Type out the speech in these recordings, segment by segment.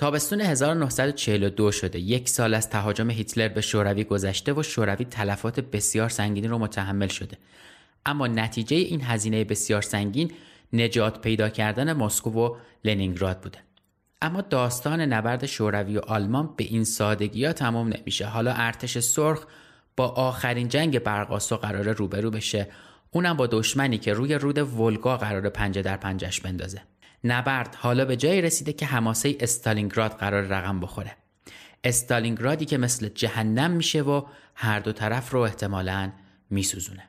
تابستون 1942 شده. یک سال از تهاجم هیتلر به شوروی گذشته و شوروی تلفات بسیار سنگینی رو متحمل شده. اما نتیجه این هزینه بسیار سنگین نجات پیدا کردن مسکو و لنینگراد بوده. اما داستان نبرد شوروی و آلمان به این سادگی ها تمام نمیشه. حالا ارتش سرخ با آخرین جنگ برقاسو قرار روبرو بشه. اونم با دشمنی که روی رود ولگا قرار پنجه در پنجش بندازه. نبرد. حالا به جایی رسیده که هماسه استالینگراد قرار رقم بخوره. استالینگرادی که مثل جهنم میشه و هر دو طرف رو احتمالاً میسوزونه.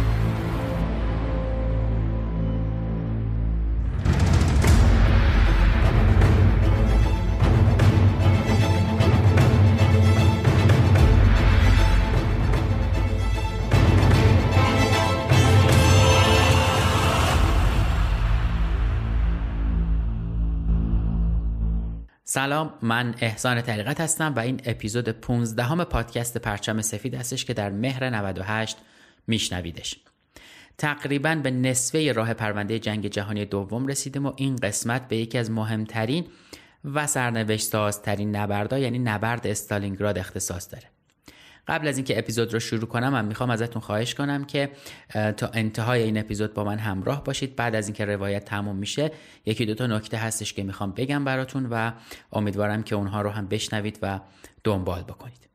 سلام من احسان طریقت هستم و این اپیزود 15 همه پادکست پرچم سفید هستش که در مهر 98 میشنویدش. تقریبا به نصفه راه پرونده جنگ جهانی دوم رسیدیم و این قسمت به یکی از مهمترین و سرنوشت سازترین نبردها یعنی نبرد استالینگراد اختصاص داره. قبل از اینکه اپیزود رو شروع کنم من می‌خوام ازتون خواهش کنم که تا انتهای این اپیزود با من همراه باشید. بعد از اینکه روایت تموم میشه یکی دو تا نکته هستش که می‌خوام بگم براتون و امیدوارم که اونها رو هم بشنوید و دنبال بکنید.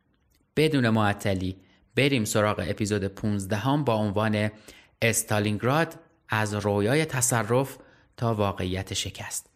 بدون معطلی بریم سراغ اپیزود 15 هم با عنوان استالینگراد از رویای تصرف تا واقعیت شکست.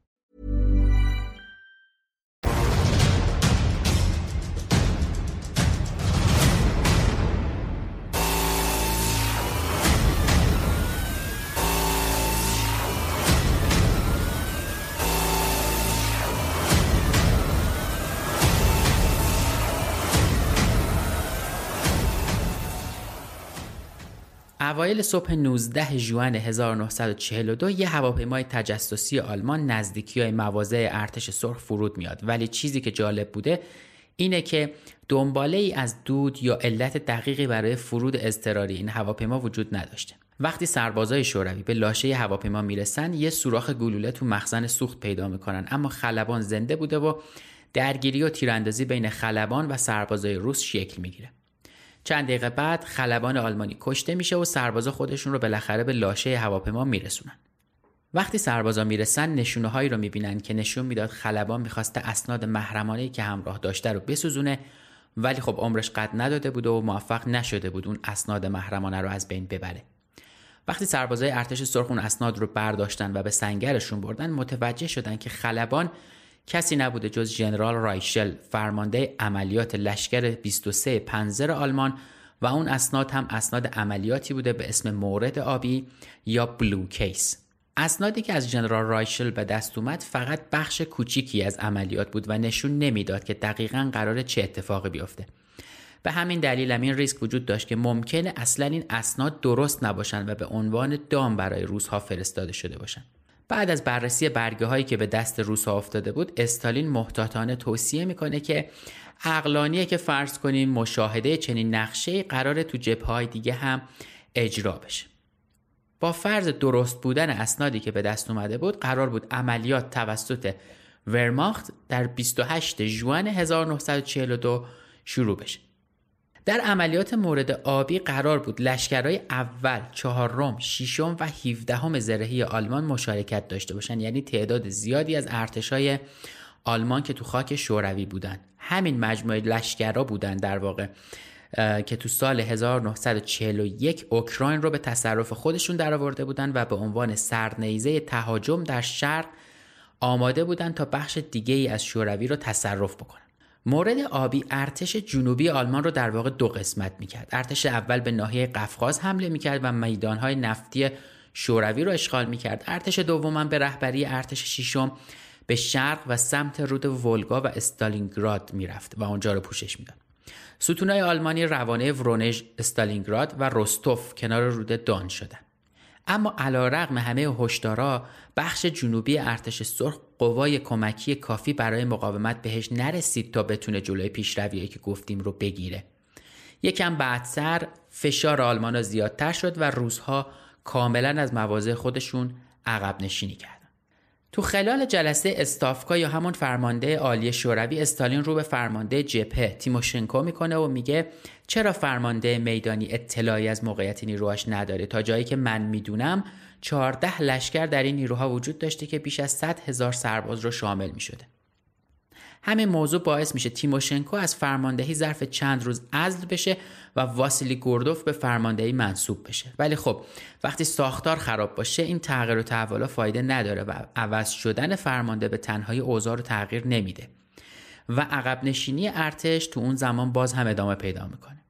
اوایل صبح 19 ژوئن 1942 یه هواپیمای تجسسی آلمان نزدیکی های مواضع ارتش سرخ فرود میاد. ولی چیزی که جالب بوده اینه که دنباله ای از دود یا علت دقیقی برای فرود اضطراری این هواپیما وجود نداشته. وقتی سربازای شوروی به لاشه هواپیما می‌رسن یه سوراخ گلوله تو مخزن سوخت پیدا می‌کنن. اما خلبان زنده بوده و درگیری و تیراندازی بین خلبان و سربازای روس شکل می‌گیره. چند دقیقه بعد خلبان آلمانی کشته میشه و سربازا خودشون رو بالاخره به لاشه هواپیما میرسونن. وقتی سربازا می‌رسن نشونه هایی رو می‌بینن که نشون می‌داد خلبان می‌خواسته اسناد محرمانه که همراه داشته رو بسوزونه ولی خب عمرش قد نداده بود و موفق نشده بود اون اسناد محرمانه رو از بین ببره. وقتی سربازای ارتش سرخ اون اسناد رو برداشتن و به سنگرشون بردن متوجه شدن که خلبان کسی نبوده جز ژنرال رایشل فرمانده عملیات لشکر 23 پنزر آلمان و اون اسناد هم اسناد عملیاتی بوده به اسم مورد آبی یا بلو کیس اسنادی که از ژنرال رایشل به دست اومد فقط بخش کوچیکی از عملیات بود و نشون نمی‌داد که دقیقا قرار چه اتفاقی بیفته. به همین دلیل هم این ریسک وجود داشت که ممکنه اصلا این اسناد درست نباشند و به عنوان دام برای روزها فرستاده شده باشند بعد از بررسی برگه هایی که به دست روسا افتاده بود استالین محتاطانه توصیه می‌کنه که عقلانیه که فرض کنیم مشاهده چنین نقشه قرار تو جبه های دیگه هم اجرا بشه. با فرض درست بودن اسنادی که به دست اومده بود قرار بود عملیات توسط ورماخت در 28 ژوئن 1942 شروع بشه. در عملیات مورد آبی قرار بود لشکرهای اول، چهارم، ششم و هیودهم زرهی آلمان مشارکت داشته باشند. یعنی تعداد زیادی از ارتشای آلمان که تو خاک شوروی بودند. همین مجموعه لشکرها بودند در واقع که تو سال 1941 اوکراین رو به تصرف خودشون درآورده بودند و به عنوان سرنیزه تهاجم در شرق آماده بودند تا بخش دیگه ای از شوروی رو تصرف بکنن. مورد آبی ارتش جنوبی آلمان رو در واقع دو قسمت می‌کرد. ارتش اول به ناحیه قفقاز حمله می‌کرد و میدانهای نفتی شوروی رو اشغال می‌کرد. ارتش دوم به رهبری ارتش ششم به شرق و سمت رود ولگا و استالینگراد می‌رفت و اونجا رو پوشش می‌داد. ستونهای آلمانی روانه ورونژ استالینگراد و رستوف کنار رود دان شدند. اما علا رقم همه هشدارا بخش جنوبی ارتش سرخ قوای کمکی کافی برای مقاومت بهش نرسید تا بتونه جلوی پیشرویی که گفتیم رو بگیره. یکم بعدسر فشار آلمان زیادتر شد و روزها کاملا از مواضع خودشون عقب نشینی کرد تو خلال جلسه استافکا یا همون فرمانده عالی شوروی استالین رو به فرمانده جبهه تیموشنکو می‌کنه و میگه چرا فرمانده میدانی اطلاعی از موقعیت نیروهاش نداره؟ تا جایی که من می‌دونم 14 لشکر در این نیروها وجود داشته که بیش از 100 هزار سرباز رو شامل می‌شده. همین موضوع باعث میشه تیموشنکو از فرماندهی ظرف چند روز عزل بشه و واسیلی گوردوف به فرماندهی منصوب بشه. ولی خب وقتی ساختار خراب باشه این تغییر و تحولا فایده نداره و عوض شدن فرمانده به تنهایی اوضاع رو تغییر نمیده. و عقب نشینی ارتش تو اون زمان باز هم ادامه پیدا می‌کنه.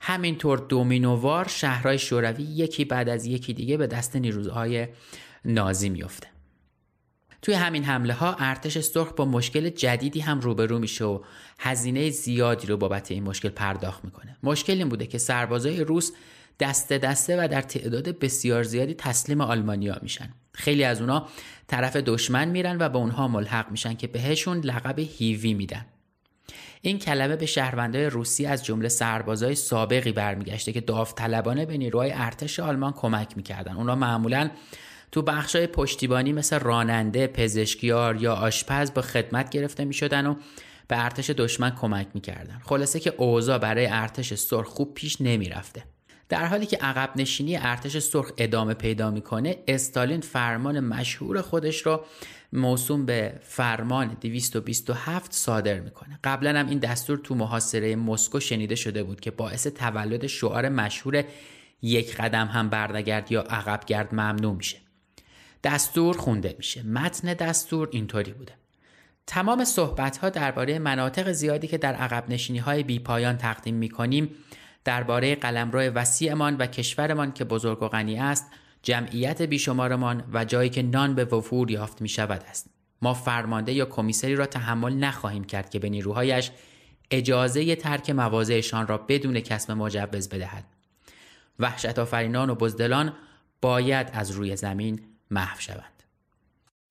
همینطور دومینووار شهرهای شوروی یکی بعد از یکی دیگه به دست نیروهای نازی میفته. توی همین حمله ها ارتش سرخ با مشکل جدیدی هم روبرو میشه و هزینه زیادی رو بابت این مشکل پرداخت می‌کنه. مشکل این بوده که سربازای روس دسته دسته و در تعداد بسیار زیادی تسلیم آلمانیا میشن. خیلی از اونا طرف دشمن میرن و به اونها ملحق میشن که بهشون لقب هیوی میدن. این کلمه به شهروندای روسی از جمله سربازای سابقی برمیگشته که داوطلبانه به نیروهای ارتش آلمان کمک می‌کردن اونا معمولا تو بخشای پشتیبانی مثل راننده، پزشکیار یا آشپز با خدمت گرفته می شدن و به ارتش دشمن کمک می کردن. خلاصه که اوضاع برای ارتش سرخ خوب پیش نمی رفته. در حالی که عقب نشینی ارتش سرخ ادامه پیدا می‌کنه استالین فرمان مشهور خودش رو موسوم به فرمان 227 صادر می‌کنه. قبلا هم این دستور تو محاصره مسکو شنیده شده بود که باعث تولد شعار مشهور یک قدم هم بردگرد یا عقب گرد ممنوع میشه. دستور خونده میشه. متن دستور اینطوری بوده. تمام صحبت ها درباره مناطق زیادی که در عقب نشینی های بی پایان تقدیم می کنیم درباره قلمرو وسیعمان و کشورمان که بزرگ و غنی است جمعیت بیشمارمان و جایی که نان به وفور یافت می شود است ما فرمانده یا کمیسری را تحمل نخواهیم کرد که به نیروهایش اجازه ترک مواضعشان را بدون کسب مجوز بدهد وحشت آفرینان و بزدلان باید از روی زمین محو شوند.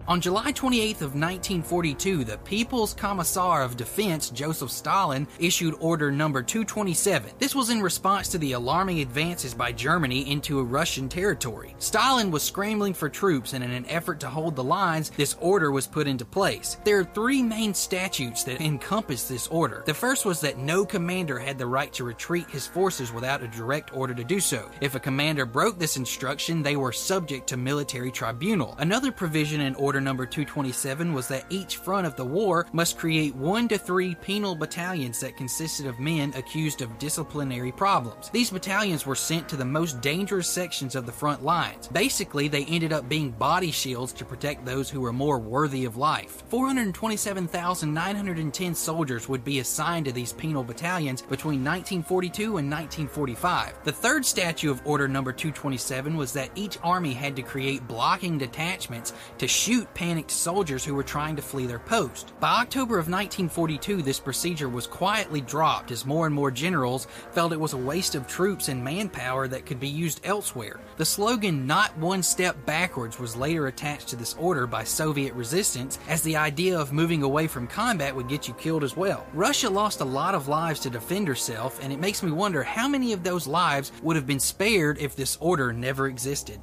On July 28th of 1942, the People's Commissar of Defense, Joseph Stalin, issued Order Number 227. This was in response to the alarming advances by Germany into Russian territory. Stalin was scrambling for troops, and in an effort to hold the lines, this order was put into place. There are three main statutes that encompass this order. The first was that no commander had the right to retreat his forces without a direct order to do so. If a commander broke this instruction, they were subject to military tribunal. Another provision in Order Order number 227 was that each front of the war must create one to three penal battalions that consisted of men accused of disciplinary problems. These battalions were sent to the most dangerous sections of the front lines. Basically, they ended up being body shields to protect those who were more worthy of life. 427,910 soldiers would be assigned to these penal battalions between 1942 and 1945. The third statute of Order Number 227 was that each army had to create blocking detachments to shoot panicked soldiers who were trying to flee their post. By October of 1942, this procedure was quietly dropped as more and more generals felt it was a waste of troops and manpower that could be used elsewhere. The slogan, not one step backwards, was later attached to this order by Soviet resistance as the idea of moving away from combat would get you killed as well. Russia lost a lot of lives to defend herself, and it makes me wonder how many of those lives would have been spared if this order never existed.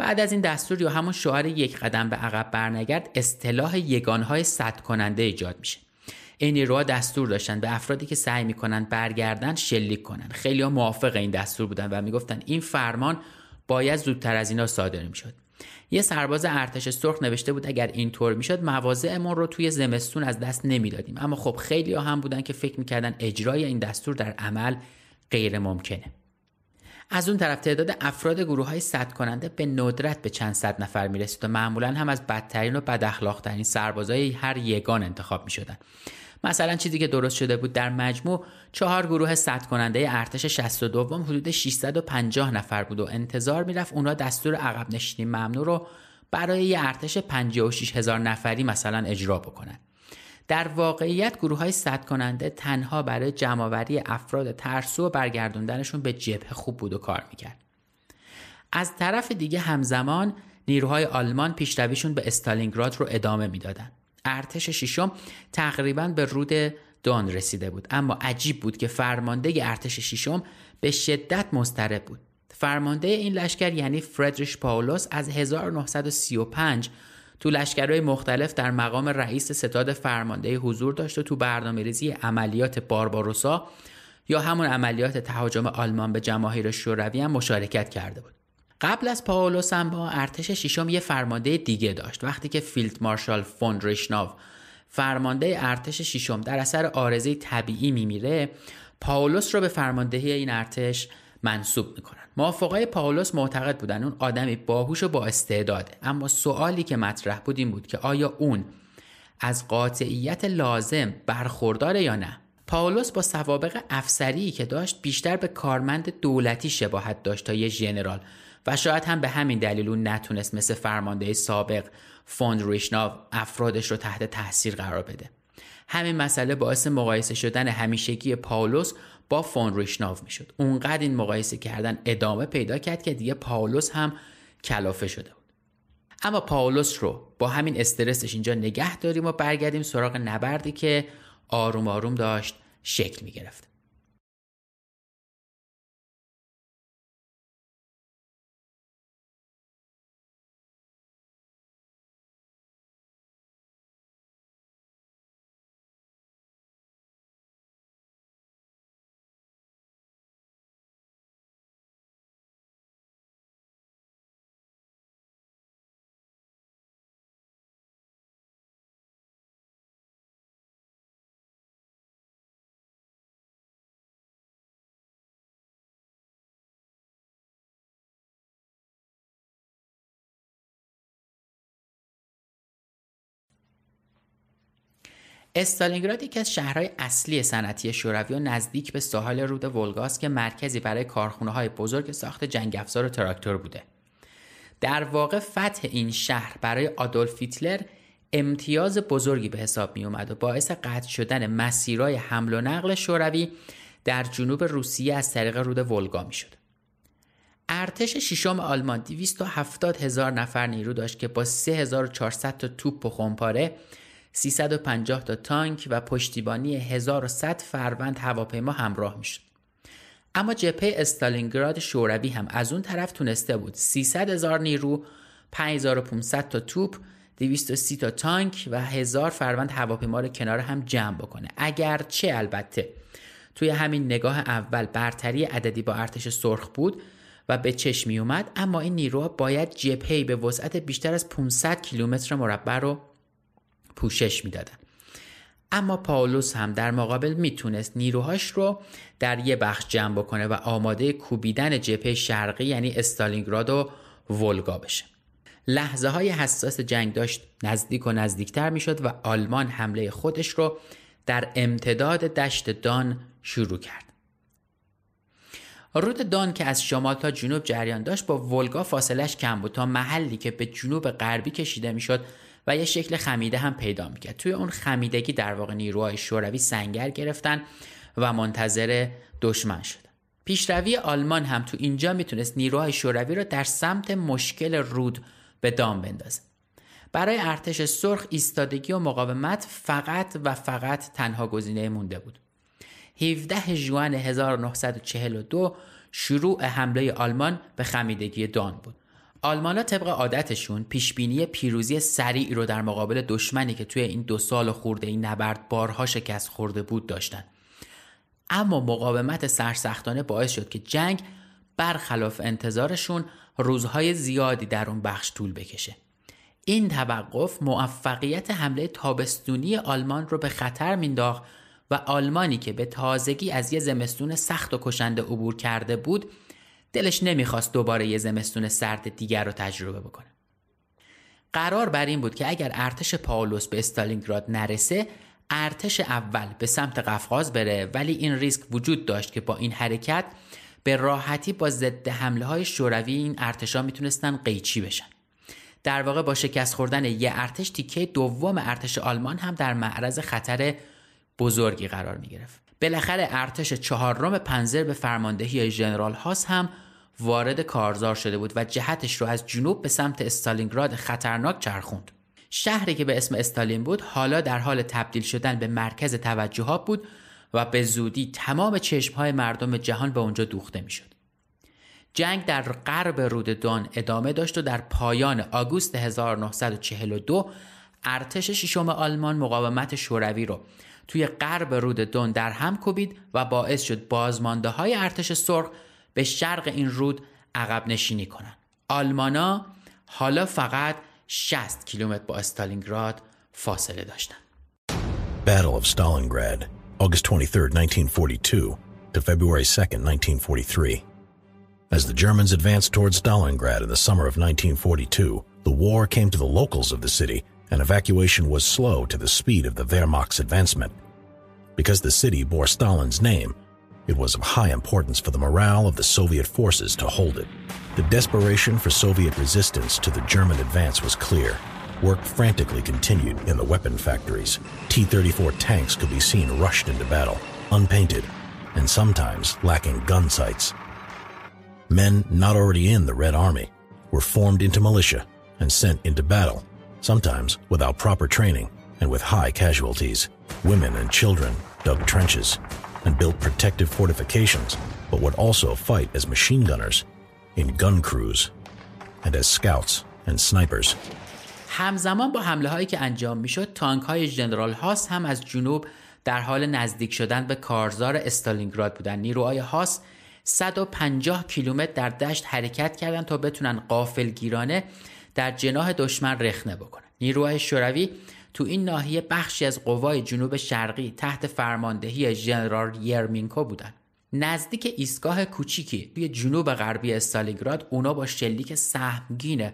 بعد از این دستور یا همون شعار یک قدم به عقب برنگرد اصطلاح یگانهای صد کننده ایجاد میشه. این نیروها دستور داشتن به افرادی که سعی می‌کنن برگردن شلیک کنن. خیلی ها موافق این دستور بودن و می‌گفتن این فرمان باید زودتر از اینا صادر می‌شد. یه سرباز ارتش سرخ نوشته بود اگر اینطور می‌شد مواضعمون رو توی زمستون از دست نمی‌دادیم. اما خب خیلی ها هم بودن که فکر می‌کردن اجرای این دستور در عمل غیر ممکنه از اون طرف تعداد افراد گروه های صد کننده به ندرت به چند صد نفر می‌رسید و معمولا هم از بدترین و بداخلاقترین سربازای هر یگان انتخاب می شدن. مثلا چیزی که درست شده بود در مجموع چهار گروه صد کننده ارتش 62 حدود 650 نفر بود و انتظار می‌رفت اونا دستور عقب نشینی ممنوع رو برای یه ارتش 56 هزار نفری مثلا اجرا بکنن در واقعیت گروه های صد کننده تنها برای جمعآوری افراد ترسو و برگردوندنشون به جبهه خوب بود و کار می‌کرد. از طرف دیگه همزمان نیروهای آلمان پیشرویشون به استالینگراد رو ادامه می‌دادند. ارتش ششم تقریبا به رود دان رسیده بود اما عجیب بود که فرمانده ارتش ششم به شدت مضطرب بود. فرمانده این لشکر یعنی فردریش پاولوس از 1935 تو لشکرهای مختلف در مقام رئیس ستاد فرمانده حضور داشت و تو برنامه ریزی عملیات بارباروسا یا همون عملیات تهاجم آلمان به جماهیر شوروی هم مشارکت کرده بود. قبل از پاولوس هم با ارتش ششم یه فرمانده دیگه داشت وقتی که فیلد مارشال فون ریشناو فرمانده ارتش ششم در اثر عارضه طبیعی میمیره پاولوس رو به فرماندهی این ارتش منصوب می‌کنن موافقای پاولوس معتقد بودن اون آدمی باهوش و با استعداده اما سوالی که مطرح بود این بود که آیا اون از قاطعیت لازم برخورداره یا نه؟ پاولوس با سوابق افسری که داشت بیشتر به کارمند دولتی شباهت داشت تا یه ژنرال و شاید هم به همین دلیل اون نتونست مثل فرمانده سابق فون ریشناو افرادش رو تحت تاثیر قرار بده. همین مسئله باعث مقایسه شدن همیشگی پاولوس با فون ریشناو می‌شد. اونقدر این مقایسه کردن ادامه پیدا کرد که دیگه پاولوس هم کلافه شده بود. اما پاولوس رو با همین استرسش اینجا نگه داریم و برگردیم سراغ نبردی که آروم آروم داشت شکل می استالینگراد یکی از شهرهای اصلی صنعتی شوروی و نزدیک به ساحل رود ولگاست که مرکزی برای کارخونه های بزرگ ساخت جنگ افزار و تراکتور بوده. در واقع فتح این شهر برای آدولف هیتلر امتیاز بزرگی به حساب می اومد و باعث قطع شدن مسیرهای حمل و نقل شوروی در جنوب روسیه از طریق رود ولگا می شد. ارتش ششم آلمان 270 هزار نفر نیرو داشت که با 3400 تا توپ و خمپاره 350 تا تانک و پشتیبانی 1100 فروند هواپیما همراه می‌شد. اما جبهه استالینگراد شوروی هم از اون طرف تونسته بود. 300 هزار نیرو 5500 تا توپ 230 تا تانک و هزار فروند هواپیما رو کنار هم جمع بکنه. اگرچه البته. توی همین نگاه اول برتری عددی با ارتش سرخ بود و به چشم می اومد اما این نیروها باید جبهه به وسعت بیشتر از 500 کیلومتر مربع رو پوشش می‌دادن. اما پاولوس هم در مقابل می‌تونست نیروهاش رو در یه بخش جمع بکنه و آماده کوبیدن جبهه شرقی یعنی استالینگراد و ولگا بشه. لحظه های حساس جنگ داشت نزدیک و نزدیکتر می‌شد و آلمان حمله خودش رو در امتداد دشت دان شروع کرد. رود دان که از شمال تا جنوب جریان داشت با ولگا فاصلش کم بود تا محلی که به جنوب غربی کشیده می‌شد و یه شکل خمیده هم پیدا می‌کرد. توی اون خمیدگی در واقع نیروهای شوروی سنگر گرفتن و منتظر دشمن شد پیشروی آلمان هم تو اینجا می‌تونست نیروهای شوروی رو در سمت مشکل رود به دام بندازه. برای ارتش سرخ ایستادگی و مقاومت فقط و فقط تنها گزینه مونده بود. 17 ژوئن 1942 شروع حمله آلمان به خمیدگی دان بود. آلمانا طبق عادتشون پیشبینی پیروزی سریع رو در مقابل دشمنی که توی این دو سال خورده این نبرد بارها شکست خورده بود داشتن. اما مقاومت سرسختانه باعث شد که جنگ برخلاف انتظارشون روزهای زیادی در اون بخش طول بکشه. این توقف موفقیت حمله تابستونی آلمان رو به خطر مینداخت و آلمانی که به تازگی از یه زمستون سخت و کشنده عبور کرده بود دلش نمی‌خواست دوباره یه زمستون سرد دیگر رو تجربه بکنه. قرار بر این بود که اگر ارتش پاولوس به استالینگراد نرسه ارتش اول به سمت قفقاز بره ولی این ریسک وجود داشت که با این حرکت به راحتی با ضد حمله های شوروی این ارتشا می‌تونستن قیچی بشن. در واقع با شکست خوردن یه ارتش تیکه دوم ارتش آلمان هم در معرض خطر بزرگی قرار می گرفت. بالاخره ارتش چهارم پنزر به فرماندهی ژنرال هاس هم وارد کارزار شده بود و جهتش رو از جنوب به سمت استالینگراد خطرناک چرخوند. شهری که به اسم استالین بود حالا در حال تبدیل شدن به مرکز توجهات بود و به زودی تمام چشمهای مردم جهان به اونجا دوخته می‌شد. جنگ در غرب رود دان ادامه داشت و در پایان آگوست 1942 ارتش ششم آلمان مقاومت شوروی رو توی غرب رود دون در هم کوبید و باعث شد بازمانده های ارتش سرخ به شرق این رود عقب نشینی کنند. آلمانا حالا فقط 60 کیلومتر با استالینگراد فاصله داشتند. Battle of Stalingrad, August 23, 1942 to February 2, 1943. As the Germans advanced towards Stalingrad in the summer of 1942, the war came to the locals of the city and evacuation was slow to the speed of the Wehrmacht's advancement. Because the city bore Stalin's name, it was of high importance for the morale of the Soviet forces to hold it. The desperation for Soviet resistance to the German advance was clear. Work frantically continued in the weapon factories. T 34 tanks could be seen rushed into battle, unpainted, and sometimes lacking gun sights. Men not already in the Red Army were formed into militia and sent into battle sometimes without proper training and with high casualties. Women and children dug trenches and built protective fortifications, but would also fight as machine gunners, in gun crews, and as scouts and snipers. همزمان با حمله هایی که انجام می‌شد تانک های جنرال هاس هم از جنوب در حال نزدیک شدن به کارزار استالینگراد بودن نیروهای هاس 150 کیلومتر در دشت حرکت کردند تا بتونن قافلگیرانه در جناه دشمن رخنه بکنه. نیروهای شوروی تو این ناحیه بخشی از قوای جنوب شرقی تحت فرماندهی ژنرال یرمینکو بودن. نزدیک ایستگاه کوچیکی توی جنوب غربی استالینگراد اونا با شلیک سهمگین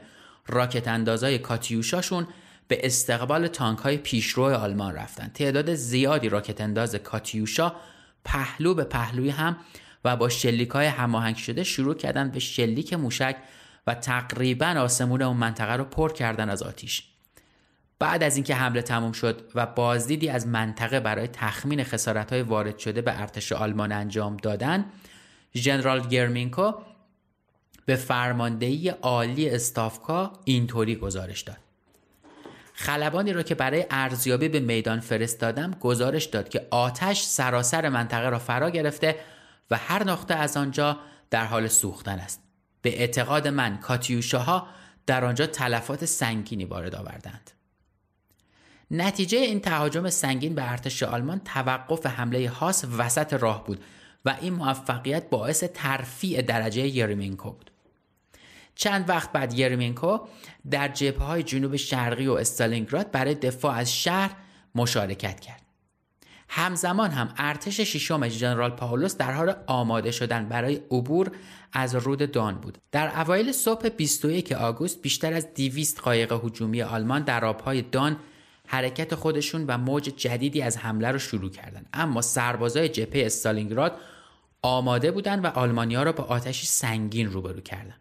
راکت اندازای کاتیوشاشون به استقبال تانک های پیشرو آلمان رفتن. تعداد زیادی راکت انداز کاتیوشا پهلو به پهلوی هم و با شلیک های هماهنگ شده شروع کردن به شلیک موشک و تقریبا آسمون اون منطقه رو پر کردن از آتیش. بعد از اینکه حمله تموم شد و بازدیدی از منطقه برای تخمین خسارت های وارد شده به ارتش آلمان انجام دادن ژنرال گرمینکو به فرماندهی عالی استافکا اینطوری گزارش داد. خلبانی را که برای ارزیابی به میدان فرستادم گزارش داد که آتش سراسر منطقه را فرا گرفته و هر نقطه از آنجا در حال سوختن است. به اعتقاد من کاتیوشاها در آنجا تلفات سنگینی وارد آوردند. نتیجه این تهاجم سنگین به ارتش آلمان توقف حمله هاس وسط راه بود و این موفقیت باعث ترفیع درجه یرمینکو بود. چند وقت بعد یرمینکو در جبهه های جنوب شرقی و استالینگراد برای دفاع از شهر مشارکت کرد. همزمان هم ارتش ششم ژنرال پاولوس در حال آماده شدن برای عبور از رود دان بود. در اوایل صبح 21 آگوست بیشتر از 200 قایق هجومی آلمان در آبهای دان حرکت خودشون و موج جدیدی از حمله رو شروع کردند اما سربازای جبهه استالینگراد آماده بودند و آلمانیا را با آتشی سنگین روبرو کردند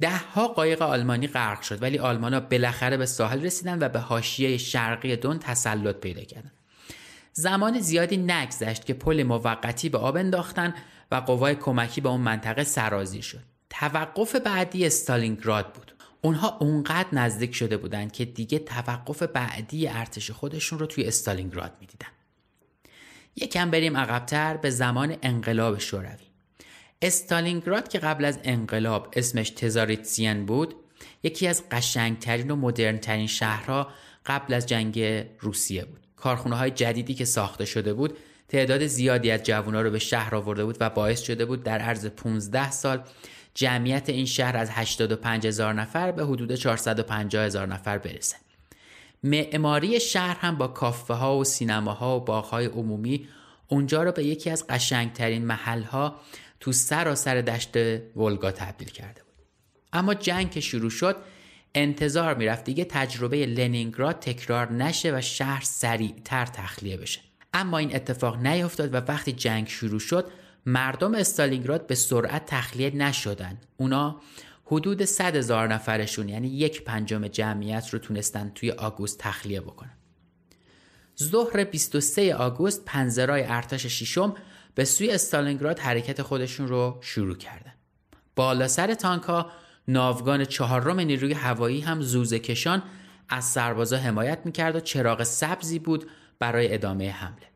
ده ها قایق آلمانی غرق شد ولی آلمانها بالاخره به ساحل رسیدن و به حاشیه شرقی دون تسلط پیدا کردند زمان زیادی نگذشت که پل موقتی به آب انداختن و قوای کمکی به اون منطقه سرازیر شد. توقف بعدی استالینگراد بود. اونها اونقدر نزدیک شده بودند که دیگه توقف بعدی ارتش خودشون رو توی استالینگراد می‌دیدن. یکم بریم عقبتر به زمان انقلاب شوروی. استالینگراد که قبل از انقلاب اسمش تزاریتسین بود یکی از قشنگترین و مدرنترین شهرها قبل از جنگ روسیه بود. کارخونه های جدیدی که ساخته شده بود تعداد زیادی از جوانها رو به شهر آورده بود و باعث شده بود در عرض 15 سال جمعیت این شهر از 85 هزار نفر به حدود 450 هزار نفر برسه. معماری شهر هم با کافه ها و سینماها و باغ های عمومی اونجا رو به یکی از قشنگترین محل ها تو سراسر دشت ولگا تبدیل کرده بود. اما جنگ که شروع شد انتظار می‌رفت دیگه تجربه لنینگراد تکرار نشه و شهر سریعتر تخلیه بشه. اما این اتفاق نیفتاد و وقتی جنگ شروع شد مردم استالینگراد به سرعت تخلیه نشدن اونا حدود 100 هزار نفرشون یعنی یک پنجم جمعیت رو تونستن توی آگوست تخلیه بکنن. ظهر 23 آگوست پنزرای ارتش ششم به سوی استالینگراد حرکت خودشون رو شروع کردن. بالا سر تانکا ناوگان چهارم نیروی هوایی هم زوزه کشان از سربازا حمایت می‌کرد و چراغ سبزی بود برای ادامه حمله.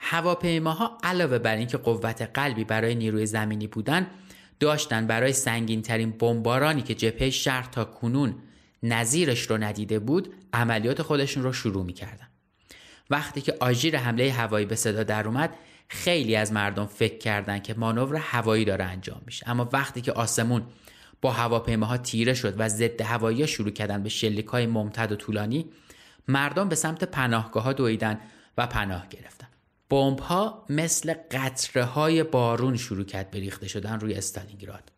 هواپیماها علاوه بر اینکه قوت قلبی برای نیروی زمینی بودن داشتن برای سنگین ترین بمبارانی که جبهه شهر تا کنون نظیرش رو ندیده بود عملیات خودشون رو شروع می‌کردن. وقتی که آژیر حمله هوایی به صدا در اومد خیلی از مردم فکر کردند که مانور هوایی داره انجام میشه. اما وقتی که آسمون با هواپیماها تیره شد و ضد هوایی شروع کردن به شلیک های ممتد و طولانی مردم به سمت پناهگاه ها دویدن و پناه گرفتن. بمب ها مثل قطره های بارون شروع کرد بریخته شدن روی استالینگراد.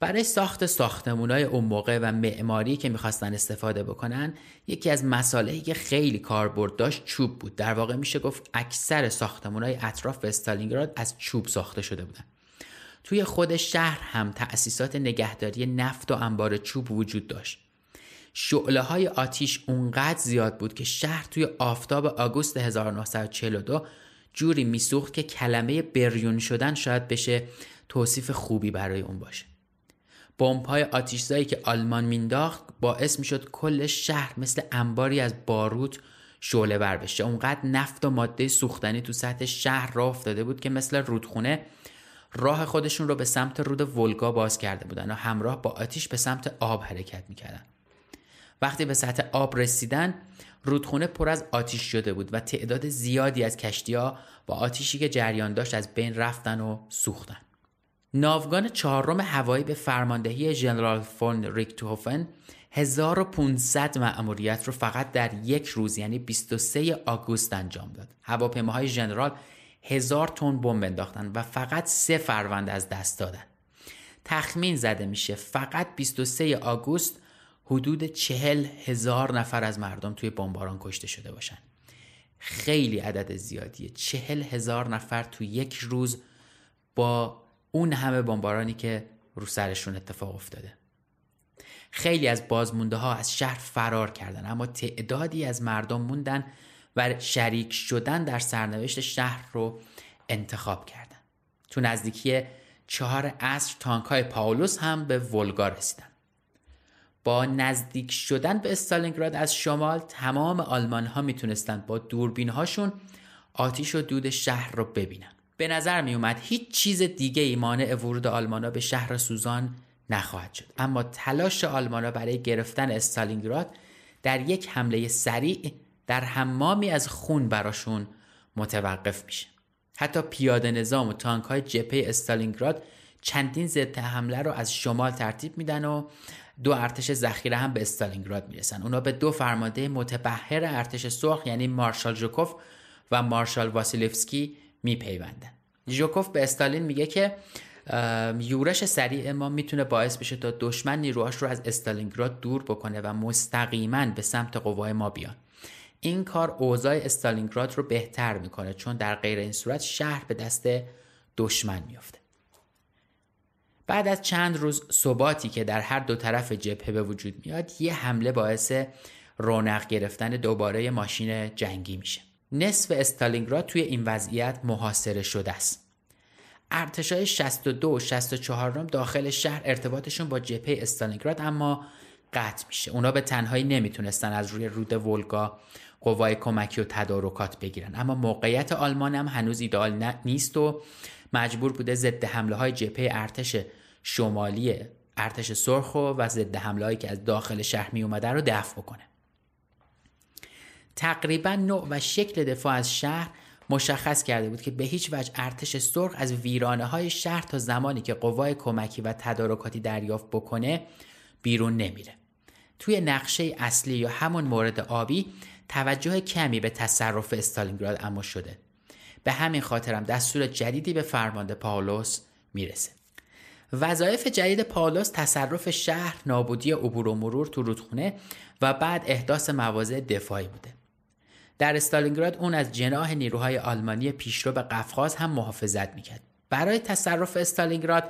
برای ساخت ساختمون های اون موقع و معماری که می‌خواستن استفاده بکنن یکی از مسائلی که خیلی کاربرد داشت چوب بود. در واقع میشه گفت اکثر ساختمون های اطراف استالینگراد از چوب ساخته شده بودن. توی خود شهر هم تأسیسات نگهداری نفت و انبار چوب وجود داشت. شعله های آتیش اونقدر زیاد بود که شهر توی آفتاب آگوست 1942 جوری میسوخت که کلمه بریون شدن شاید بشه توصیف خوبی برای اون باشه. بمب‌های آتیشزایی که آلمان مینداخت باعث می‌شد کل شهر مثل انباری از باروت شعله ور بشه. اونقدر نفت و ماده سوختنی تو سطح شهر راه افتاده بود که مثل رودخونه راه خودشون رو به سمت رود ولگا باز کرده بودن و همراه با آتیش به سمت آب حرکت می‌کردن. وقتی به سطح آب رسیدن رودخونه پر از آتیش شده بود و تعداد زیادی از کشتیها با آتیشی که جریان داشت از بین رفتن و سوختن. ناوگان چهارم هوایی به فرماندهی ژنرال فون ریکتوفن 1500 مأموریت رو فقط در یک روز یعنی 23 آگوست انجام داد. هواپیماهای ژنرال هزار تن بمب انداختن و فقط سه فروند از دست دادن. تخمین زده میشه فقط 23 آگوست حدود چهل هزار نفر از مردم توی بمباران کشته شده باشن. خیلی عدد زیادیه. چهل هزار نفر توی یک روز با اون همه بمبارانی که رو سرشون اتفاق افتاده. خیلی از بازمونده ها از شهر فرار کردن اما تعدادی از مردم موندن و شریک شدن در سرنوشت شهر رو انتخاب کردن. تو نزدیکی چهار عصر تانک های پاولوس هم به ولگا رسیدن. با نزدیک شدن به استالینگراد از شمال تمام آلمان ها می‌تونستند با دوربین هاشون آتیش و دود شهر رو ببینن. به نظر می اومد هیچ چیز دیگه ای مانع ورود آلمانا به شهر سوزان نخواهد شد. اما تلاش آلمانا برای گرفتن استالینگراد در یک حمله سریع در حمامی از خون براشون متوقف میشه. حتی پیاده نظام و تانک های جپه استالینگراد چندین ضد حمله رو از شمال ترتیب میدن و دو ارتش ذخیره هم به استالینگراد می‌رسن. اونا به دو فرمانده متبهر ارتش سرخ یعنی مارشال ژوکوف و مارشال واسیلیفسکی میپیوندن ژوکوف به استالین میگه که یورش سریع ما می‌تونه باعث بشه تا دشمن نیروهاش رو از استالینگراد دور بکنه و مستقیما به سمت قوای ما بیان. این کار اوضاع استالینگراد رو بهتر می‌کنه چون در غیر این صورت شهر به دست دشمن میافته. بعد از چند روز ثباتی که در هر دو طرف جبهه به وجود میاد یه حمله باعث رونق گرفتن دوباره ماشین جنگی میشه. نصف استالینگراد توی این وضعیت محاصره شده است. ارتشای 62 و 64 داخل شهر ارتباطشون با جبهه استالینگراد اما قطع میشه. اونا به تنهایی نمی‌تونستن از روی رود ولگا قوای کمکی و تدارکات بگیرن. اما موقعیت آلمان هم هنوز ایدال نیست و مجبور بوده ضد حمله های جبهه ارتش شمالی ارتش سرخ و ضد حمله هایی که از داخل شهر می اومده رو دفع بکنه. تقریبا نوع و شکل دفاع از شهر مشخص کرده بود که به هیچ وجه ارتش سرخ از ویرانه های شهر تا زمانی که قوای کمکی و تدارکاتی دریافت بکنه بیرون نمیره. توی نقشه اصلی یا همون مورد آبی توجه کمی به تصرف استالینگراد اما شده. به همین خاطرم دستور جدیدی به فرمانده پاولوس می‌رسه. وظایف جدید پاولوس تصرف شهر نابودی عبور و مرور تو رودخونه و بعد احداث مواضع دفاعی بوده. در استالینگراد اون از جناح نیروهای آلمانی پیشرو به قفقاز هم محافظت می‌کرد. برای تصرف استالینگراد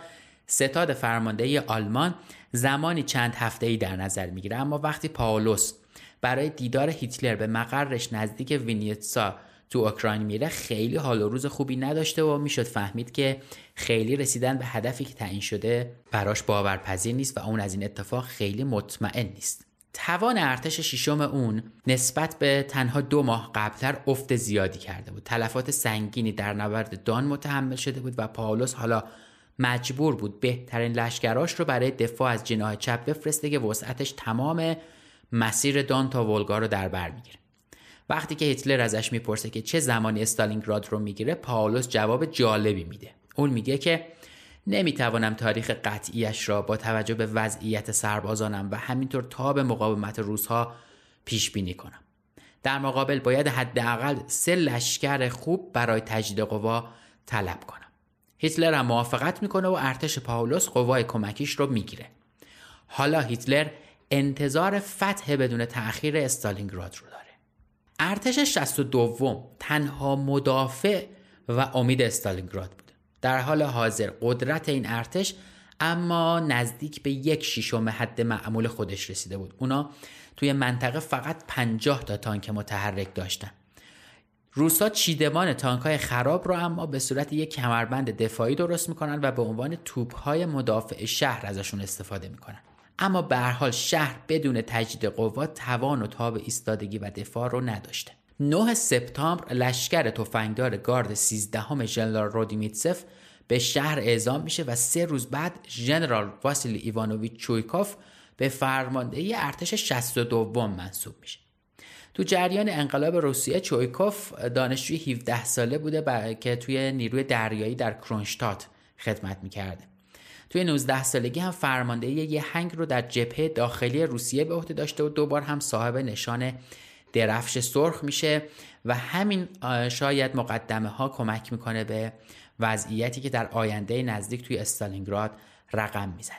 ستاد فرماندهی آلمان زمانی چند هفته ای در نظر می‌گیره. اما وقتی پاولوس برای دیدار هیتلر به مقرش نزدیک وینیتسا تو اوکراین میره خیلی حال و روز خوبی نداشته و می‌شد فهمید که خیلی رسیدن به هدفی که تعیین شده براش باورپذیر نیست و اون از این اتفاق خیلی مطمئن نیست. توان ارتش ششم اون نسبت به تنها دو ماه قبلتر افت زیادی کرده بود. تلفات سنگینی در نبرد دان متحمل شده بود و پاولوس حالا مجبور بود بهترین لشکراش رو برای دفاع از جناح چپ بفرسته که وسعتش تمام مسیر دان تا ولگا رو در بر می‌گیره. وقتی که هیتلر ازش می‌پرسه که چه زمانی استالینگراد رو می‌گیره پاولوس جواب جالبی میده. اون میگه که نمی‌توانم تاریخ قطعیش را با توجه به وضعیت سربازانم و همینطور تا به مقاومت روزها پیش بینی کنم. در مقابل باید حداقل سه لشکر خوب برای تجدید قوا طلب کنم. هیتلر هم موافقت می‌کنه و ارتش پاولوس قوای کمکیش رو می‌گیره. حالا هیتلر انتظار فتح بدون تأخیر استالینگراد رو داره. ارتش 62 تنها مدافع و امید استالینگراد بود. در حال حاضر قدرت این ارتش اما نزدیک به یک شیشم حد معمول خودش رسیده بود. اونا توی منطقه فقط 50 تا تانک متحرک داشتن. روسا چیدمان تانک های خراب رو اما به صورت یک کمربند دفاعی درست می‌کنن و به عنوان توپ های مدافع شهر ازشون استفاده می‌کنن. اما به حال شهر بدون تجدید قوا توان و تاب ایستادگی و دفاع رو نداشته. 9 سپتامبر لشکر تفنگدار گارد 13 همه ژنرال رودیمیتسف به شهر اعزام میشه و سه روز بعد ژنرال واسیلی ایوانوویچ چویکوف به فرماندهی ارتش 62 منصوب میشه. تو جریان انقلاب روسیه چویکوف دانشجوی 17 ساله بوده که توی نیروی دریایی در کرونشتات خدمت می‌کرده. توی 19 سالگی هم فرماندهی یه هنگ رو در جبهه داخلی روسیه به عهده داشته و دوبار هم صاحب نشان درفش سرخ میشه و همین شاید مقدمه ها کمک می‌کنه به وضعیتی که در آینده نزدیک توی استالینگراد رقم می‌زنه.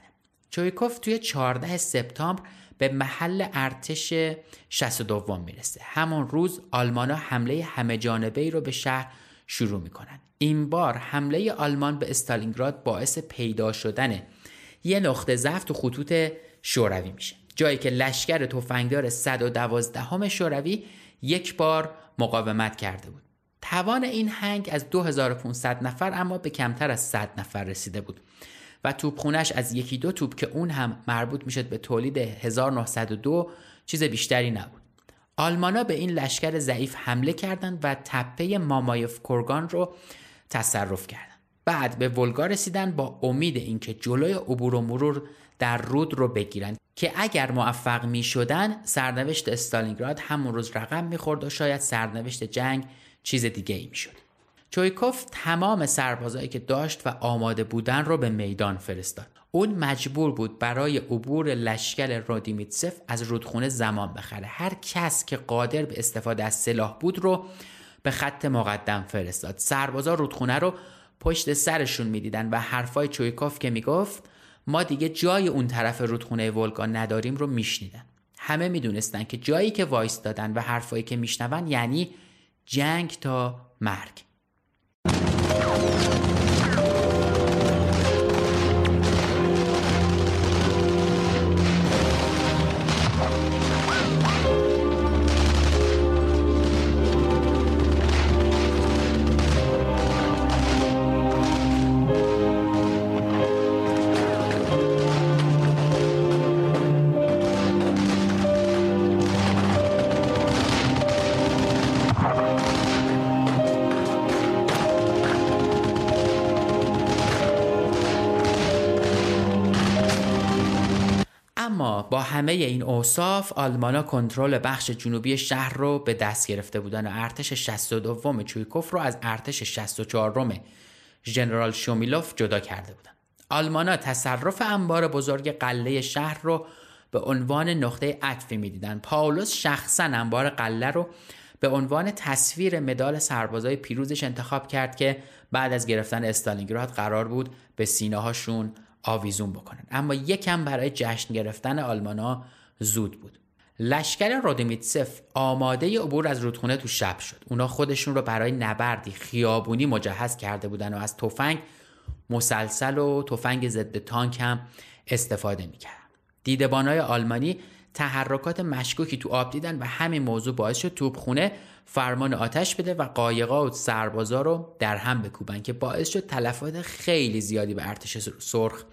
چویکوف توی 14 سپتامبر به محل ارتش 62 می‌رسه. همون روز آلمانا حمله همه جانبه ای رو به شهر شروع می‌کنن. این بار حمله آلمان به استالینگراد باعث پیدا شدن یه نقطه ضعف تو خطوط شوروی میشه. جایی که لشکر تفنگدار 112 همه شوروی یک بار مقاومت کرده بود. توان این هنگ از 2500 نفر اما به کمتر از 100 نفر رسیده بود و توپخونش از یکی دو توپ که اون هم مربوط می‌شد به تولید 1902 چیز بیشتری نبود. آلمانا به این لشکر ضعیف حمله کردند و تپه مامایف کورگان رو تصرف کردند. بعد به ولگا رسیدن با امید اینکه جلوی عبور و مرور در رود رو بگیرند. که اگر موفق می شدن سرنوشت استالینگراد همون روز رقم می‌خورد و شاید سرنوشت جنگ چیز دیگه ای می شد. چویکوف تمام سربازایی که داشت و آماده بودن رو به میدان فرستاد. اون مجبور بود برای عبور لشکر رادیمیتسف از رودخونه زمان بخره. هر کس که قادر به استفاده از سلاح بود رو به خط مقدم فرستاد. سربازا رودخونه رو پشت سرشون می‌دیدن و حرفای چویکوف که می‌گفت ما دیگه جای اون طرف رودخونه ولگا نداریم رو میشنیدن. همه می‌دونستن که جایی که وایسادن و حرفایی که میشنون یعنی جنگ تا مرگ. همه این اوصاف آلمانا کنترل بخش جنوبی شهر رو به دست گرفته بودن و ارتش 62 چویکوف رو از ارتش 64 ژنرال شومیلوف جدا کرده بودن. آلمانا تصرف انبار بزرگ قله شهر رو به عنوان نقطه عطفی می‌دیدن. پاولوس شخصا انبار قله رو به عنوان تصویر مدال سربازای پیروزش انتخاب کرد که بعد از گرفتن استالینگراد قرار بود به سینه‌هاشون آویزون بکنن. اما یکم برای جشن گرفتن آلمانا زود بود. لشکر رودمیتسف آماده عبور از رودخونه تو شب شد. اونا خودشون رو برای نبردی خیابونی مجهز کرده بودن و از تفنگ مسلسل و تفنگ ضد تانک هم استفاده می‌کردن. دیدبانای آلمانی تحرکات مشکوکی تو آب دیدن و همین موضوع باعث شد توپخونه فرمان آتش بده و قایقا و سربازا رو در هم بکوبن که باعث شد تلفات خیلی زیادی به ارتش سرخ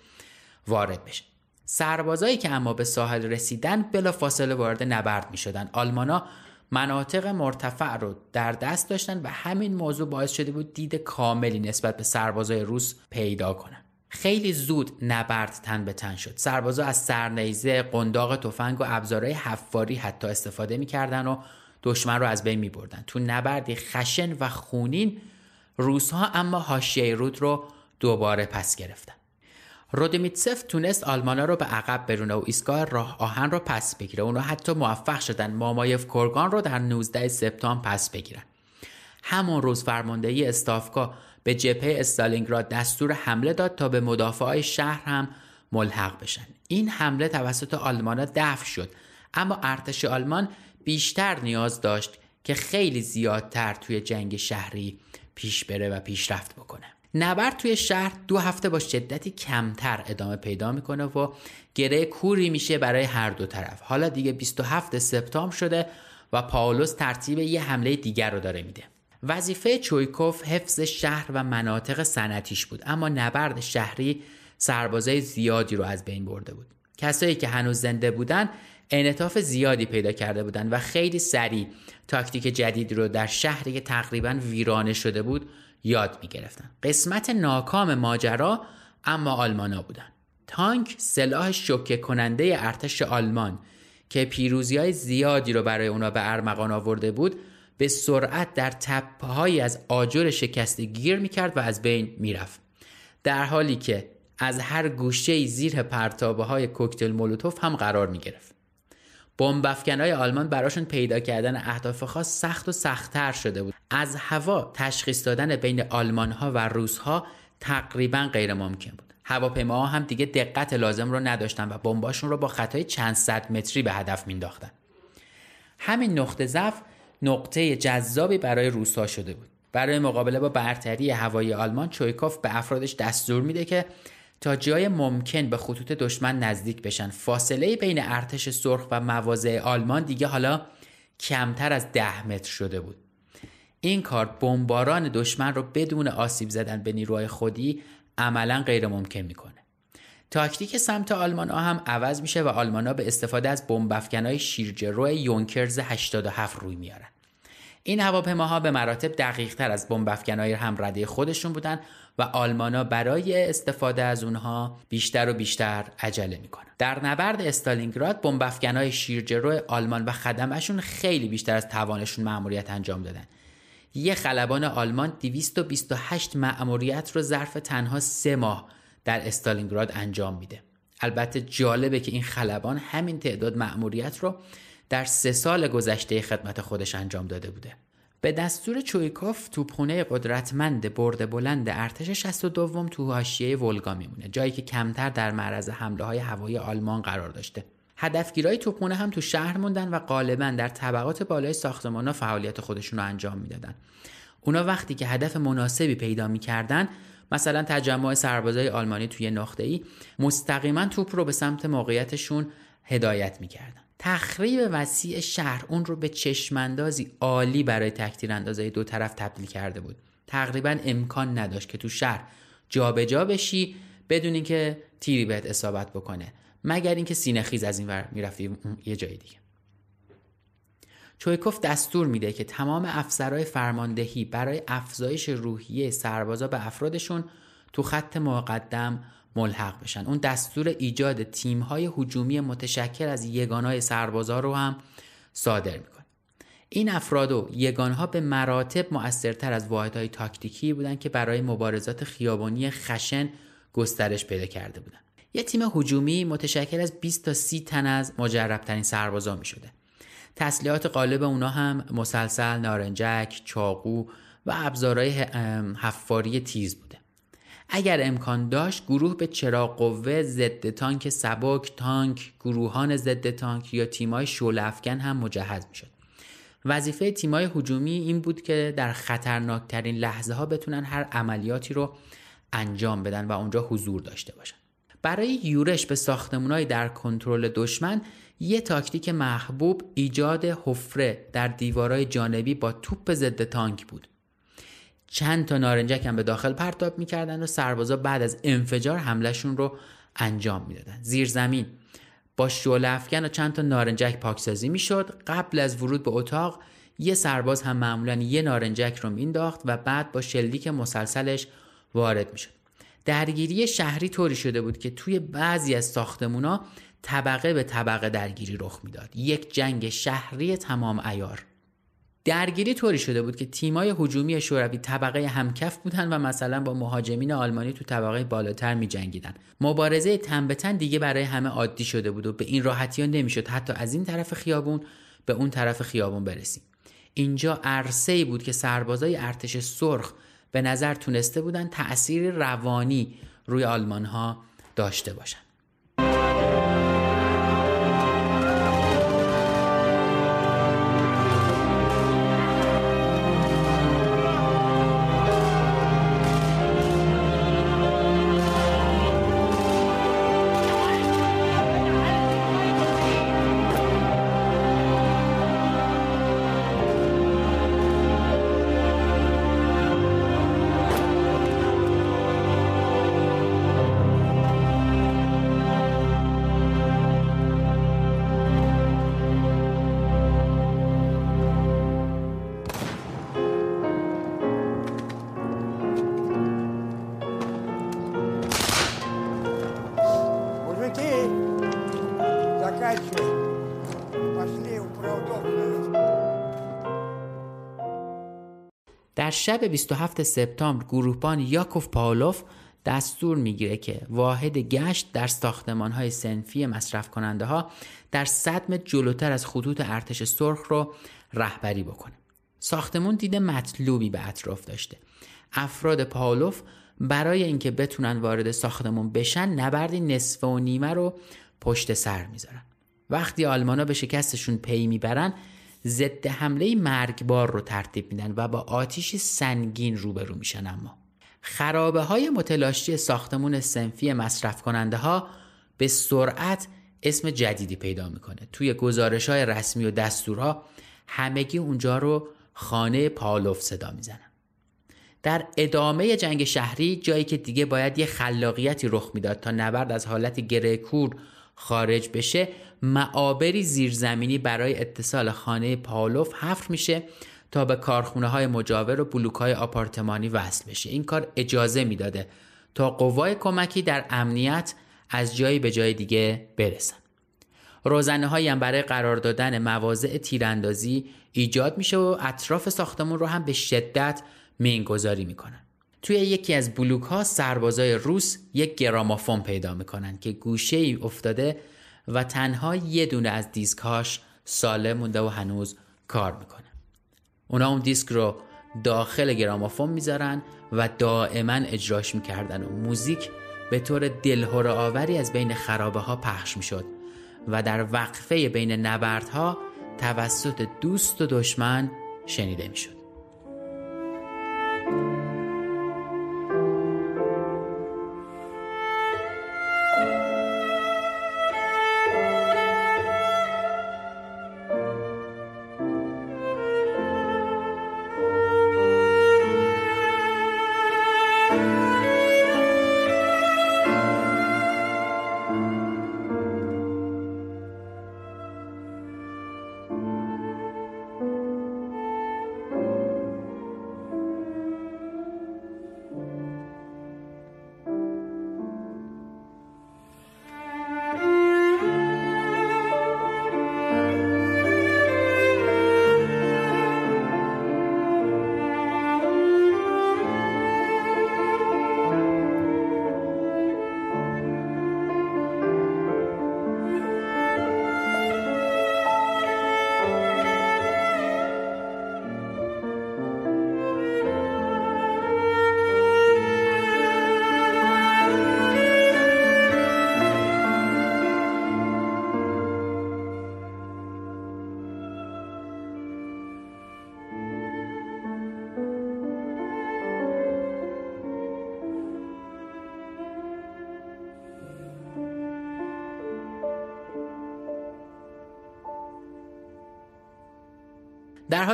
وارد بشه. سربازایی که اما به ساحل رسیدن بلا فاصله وارد نبرد می شدن آلمانا مناطق مرتفع رو در دست داشتن و همین موضوع باعث شده بود دید کاملی نسبت به سربازای روس پیدا کنن. خیلی زود نبرد تن به تن شد. سربازا از سرنیزه قنداق تفنگ و ابزارهای حفاری حتی استفاده می‌کردن و دشمن رو از بین می بردن. تو نبردی خشن و خونین روسها اما حاشیه رود رو دوباره پس گرفتن. رودمیتسف تونست آلمانا رو به عقب برونه و ایستگاه راه آهن رو پس بگیره. اونا حتی موفق شدن مامایف کورگان رو در 19 سپتامبر پس بگیرن. همون روز فرماندهی استافکا به جبهه استالینگراد دستور حمله داد تا به مدافعای شهر هم ملحق بشن. این حمله توسط آلمانا دفع شد. اما ارتش آلمان بیشتر نیاز داشت که خیلی زیادتر توی جنگ شهری پیش بره و پیشرفت بکنه. نبرد توی شهر دو هفته با شدتی کمتر ادامه پیدا می‌کنه و گره کوری میشه برای هر دو طرف. حالا دیگه 27 سپتامبر شده و پاولوس ترتیب یه حمله دیگر رو داره میده. وظیفه چویکوف حفظ شهر و مناطق سنتیش بود اما نبرد شهری سربازای زیادی رو از بین برده بود. کسایی که هنوز زنده بودن انعطاف زیادی پیدا کرده بودند و خیلی سریع تاکتیک جدید رو در شهری که تقریبا ویرانه شده بود یاد می گرفتن. قسمت ناکام ماجرا اما آلمانا بودن تانک سلاح شوکه کننده ارتش آلمان که پیروزی های زیادی رو برای اونا به ارمغان آورده بود به سرعت در تپهایی از آجر شکسته گیر می‌کرد و از بین می‌رفت در حالی که از هر گوشه زیر پرتابه های کوکتل مولوتوف هم قرار می گرفت. بمب های آلمان براشون پیدا کردن اهداف خاص سخت و سختتر شده بود. از هوا تشخیص دادن بین آلمان ها و روس ها تقریبا غیر ممکن بود. هواپیماها هم دیگه دقت لازم رو نداشتن و بمباشون رو با خطای چند صد متری به هدف مینداختن. همین نقطه ضعف نقطه جذابی برای روسها شده بود. برای مقابله با برتری هوایی آلمان چویکوف به افرادش دستور میده که تا جای ممکن به خطوط دشمن نزدیک بشن. فاصله بین ارتش سرخ و مواضع آلمان دیگه حالا کمتر از ده متر شده بود. این کار بمباران دشمن رو بدون آسیب زدن به نیروهای خودی عملا غیر ممکن می‌کنه. تاکتیک سمت آلمان ها هم عوض میشه و آلمان ها به استفاده از های شیرجرو یونکرز 87 روی میارن این هواپیماها به مراتب دقیق تر از های هم رده خودشون بودن. و آلمانا برای استفاده از اونها بیشتر و بیشتر عجله می‌کنن. در نبرد استالینگراد های شیرجرو آلمان و خدمشون خیلی بیشتر از توانشون مأموریت انجام دادن. یه خلبان آلمان 228 مأموریت رو ظرف تنها سه ماه در استالینگراد انجام میده. البته جالبه که این خلبان همین تعداد مأموریت رو در سه سال گذشته خدمت خودش انجام داده بوده. به دستور چویکوف توپخونه قدرتمند برد بلند ارتش 62 تو حاشیه ولگا میمونه جایی که کمتر در معرض حمله های هوایی آلمان قرار داشته. هدفگیرای توپخونه هم تو شهر موندن و غالبا در طبقات بالای ساختمان ها فعالیت خودشون رو انجام می‌دادن. اونا وقتی که هدف مناسبی پیدا می‌کردن مثلا تجمع سربازای آلمانی توی نقطه ای مستقیما توپ رو به سمت موقعیتشون هدایت می‌کردن. تخریب وسیع شهر اون رو به چشماندازی عالی برای تکتیر اندازهای دو طرف تبدیل کرده بود. تقریبا امکان نداشت که تو شهر جابجا جا بشی بدون اینکه تیری بهت اصابت بکنه. مگر اینکه سینه خیز از این ور می‌رفتی یه جای دیگه. چویکوف دستور میده که تمام افسرهای فرماندهی برای افزایش روحیه سربازا به افرادشون تو خط مقدم ملحق بشن اون دستور ایجاد تیمهای هجومی متشکل از یگانهای سربازا رو هم صادر می‌کنه این افراد و یگانها به مراتب مؤثرتر از واحدهای تاکتیکی بودند که برای مبارزات خیابانی خشن گسترش پیدا کرده بودند یه تیم هجومی متشکل از 20 تا 30 تن از مجربترین سربازا می شده. تسلیحات غالب اونا هم مسلسل، نارنجک، چاقو و ابزارهای حفاری تیز بوده. اگر امکان داشت گروه به چراغ قوه ضد تانک سبک تانک گروهان ضد تانک یا تیمای شعله افکن هم مجهز می‌شد. وظیفه تیمای هجومی این بود که در خطرناکترین لحظه ها بتونن هر عملیاتی رو انجام بدن و اونجا حضور داشته باشن. برای یورش به ساختمونای در کنترل دشمن یه تاکتیک محبوب ایجاد حفره در دیوارای جانبی با توپ ضد تانک بود. چند تا نارنجک هم به داخل پرتاب می‌کردن و سربازا بعد از انفجار حملهشون رو انجام می‌دادن. زیر زمین با شعله افکن و چند تا نارنجک پاکسازی می‌شد. قبل از ورود به اتاق یه سرباز هم معمولا یه نارنجک رو مینداخت و بعد با شلیک مسلسلش وارد می‌شد. درگیری شهری طوری شده بود که توی بعضی از ساختمونا طبقه به طبقه درگیری رخ می‌داد. یک جنگ شهری تمام ایار. درگیری طوری شده بود که تیمای هجومی شوروی طبقه همکف بودن و مثلا با مهاجمین آلمانی تو طبقه بالاتر می جنگیدن. مبارزه تن به تن دیگه برای همه عادی شده بود و به این راحتی ها نمی‌شد حتی از این طرف خیابون به اون طرف خیابون برسیم. اینجا عرصه بود که سربازای ارتش سرخ به نظر تونسته بودن تأثیر روانی روی آلمان ها داشته باشن. شب 27 سپتامبر گروهبان یاکوف پاولوف دستور می‌گیره که واحد گشت در ساختمان های سنفی مصرف کننده ها در صدم جلوتر از خطوط ارتش سرخ رو رهبری بکنه. ساختمون دیده مطلوبی به اطراف داشته. افراد پاولوف برای اینکه بتونن وارد ساختمون بشن نبردی نصف و نیمه رو پشت سر می‌ذارن. وقتی آلمانا به شکستشون پی می‌برن ضد حمله مرگبار رو ترتیب میدن و با آتیش سنگین روبرو میشن اما. خرابه های متلاشی ساختمون سنفی مصرف کننده ها به سرعت اسم جدیدی پیدا می‌کنه. توی گزارش های رسمی و دستورها همگی اونجا رو خانه پالوف صدا می‌زنن. در ادامه جنگ شهری جایی که دیگه باید یه خلاقیتی رخ می‌داد تا نبرد از حالت گره کور خارج بشه معابری زیرزمینی برای اتصال خانه پالوف حفر میشه تا به کارخونه های مجاور و بلوک های آپارتمانی وصل بشه. این کار اجازه می‌داده تا قوای کمکی در امنیت از جایی به جای دیگه برسن. روزنه هایی هم برای قرار دادن مواضع تیراندازی ایجاد میشه و اطراف ساختمون رو هم به شدت مینگذاری می‌کنن. توی یکی از بلوک ها سربازای روس یک گرامافون پیدا می‌کنن که گوشه ای افتاده و تنها یه دونه از دیسکاش سالم مونده و هنوز کار می‌کنه اونا اون دیسک رو داخل گرامافون می‌ذارن و دائما اجراش می‌کردن و موزیک به طور دلهور آوری از بین خرابه ها پخش می‌شد و در وقفه بین نبردها توسط دوست و دشمن شنیده می‌شد.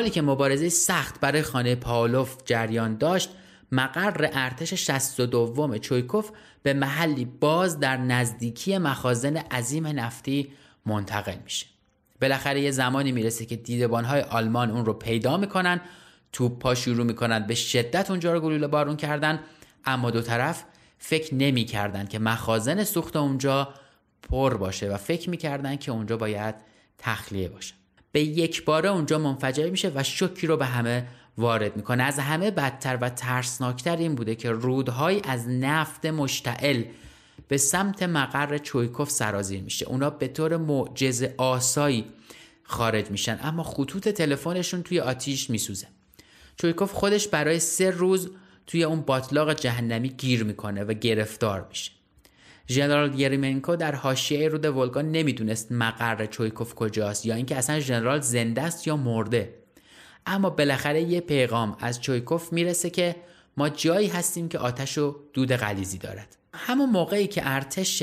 حالی که مبارزه سخت برای خانه پاولوف جریان داشت مقر ارتش 62 چویکوف به محلی باز در نزدیکی مخازن عظیم نفتی منتقل میشه. بالاخره یه زمانی می‌رسه که دیدبانهای آلمان اون رو پیدا می‌کنن توپ پا شروع می‌کنن به شدت اونجا رو گلوله بارون کردن اما دو طرف فکر نمی‌کردن که مخازن سوخت اونجا پر باشه و فکر می‌کردن که اونجا باید تخلیه باشه. به یک باره اونجا منفجر میشه و شوکی رو به همه وارد می‌کنه. از همه بدتر و ترسناکتر این بوده که رودهای از نفت مشتعل به سمت مقر چویکوف سرازیر میشه. اونا به طور معجز آسایی خارج میشن. اما خطوط تلفنشون توی آتیش میسوزه. چویکوف خودش برای سه روز توی اون باطلاق جهنمی گیر می‌کنه و گرفتار میشه. ژنرال یریمنکو در حاشیه رود ولگا نمی‌دونست مقر چویکوف کجاست یا اینکه اصلا ژنرال زنده است یا مرده. اما بالاخره یه پیغام از چویکوف می‌رسه که ما جایی هستیم که آتش و دود غلیزی دارد. همون موقعی که ارتش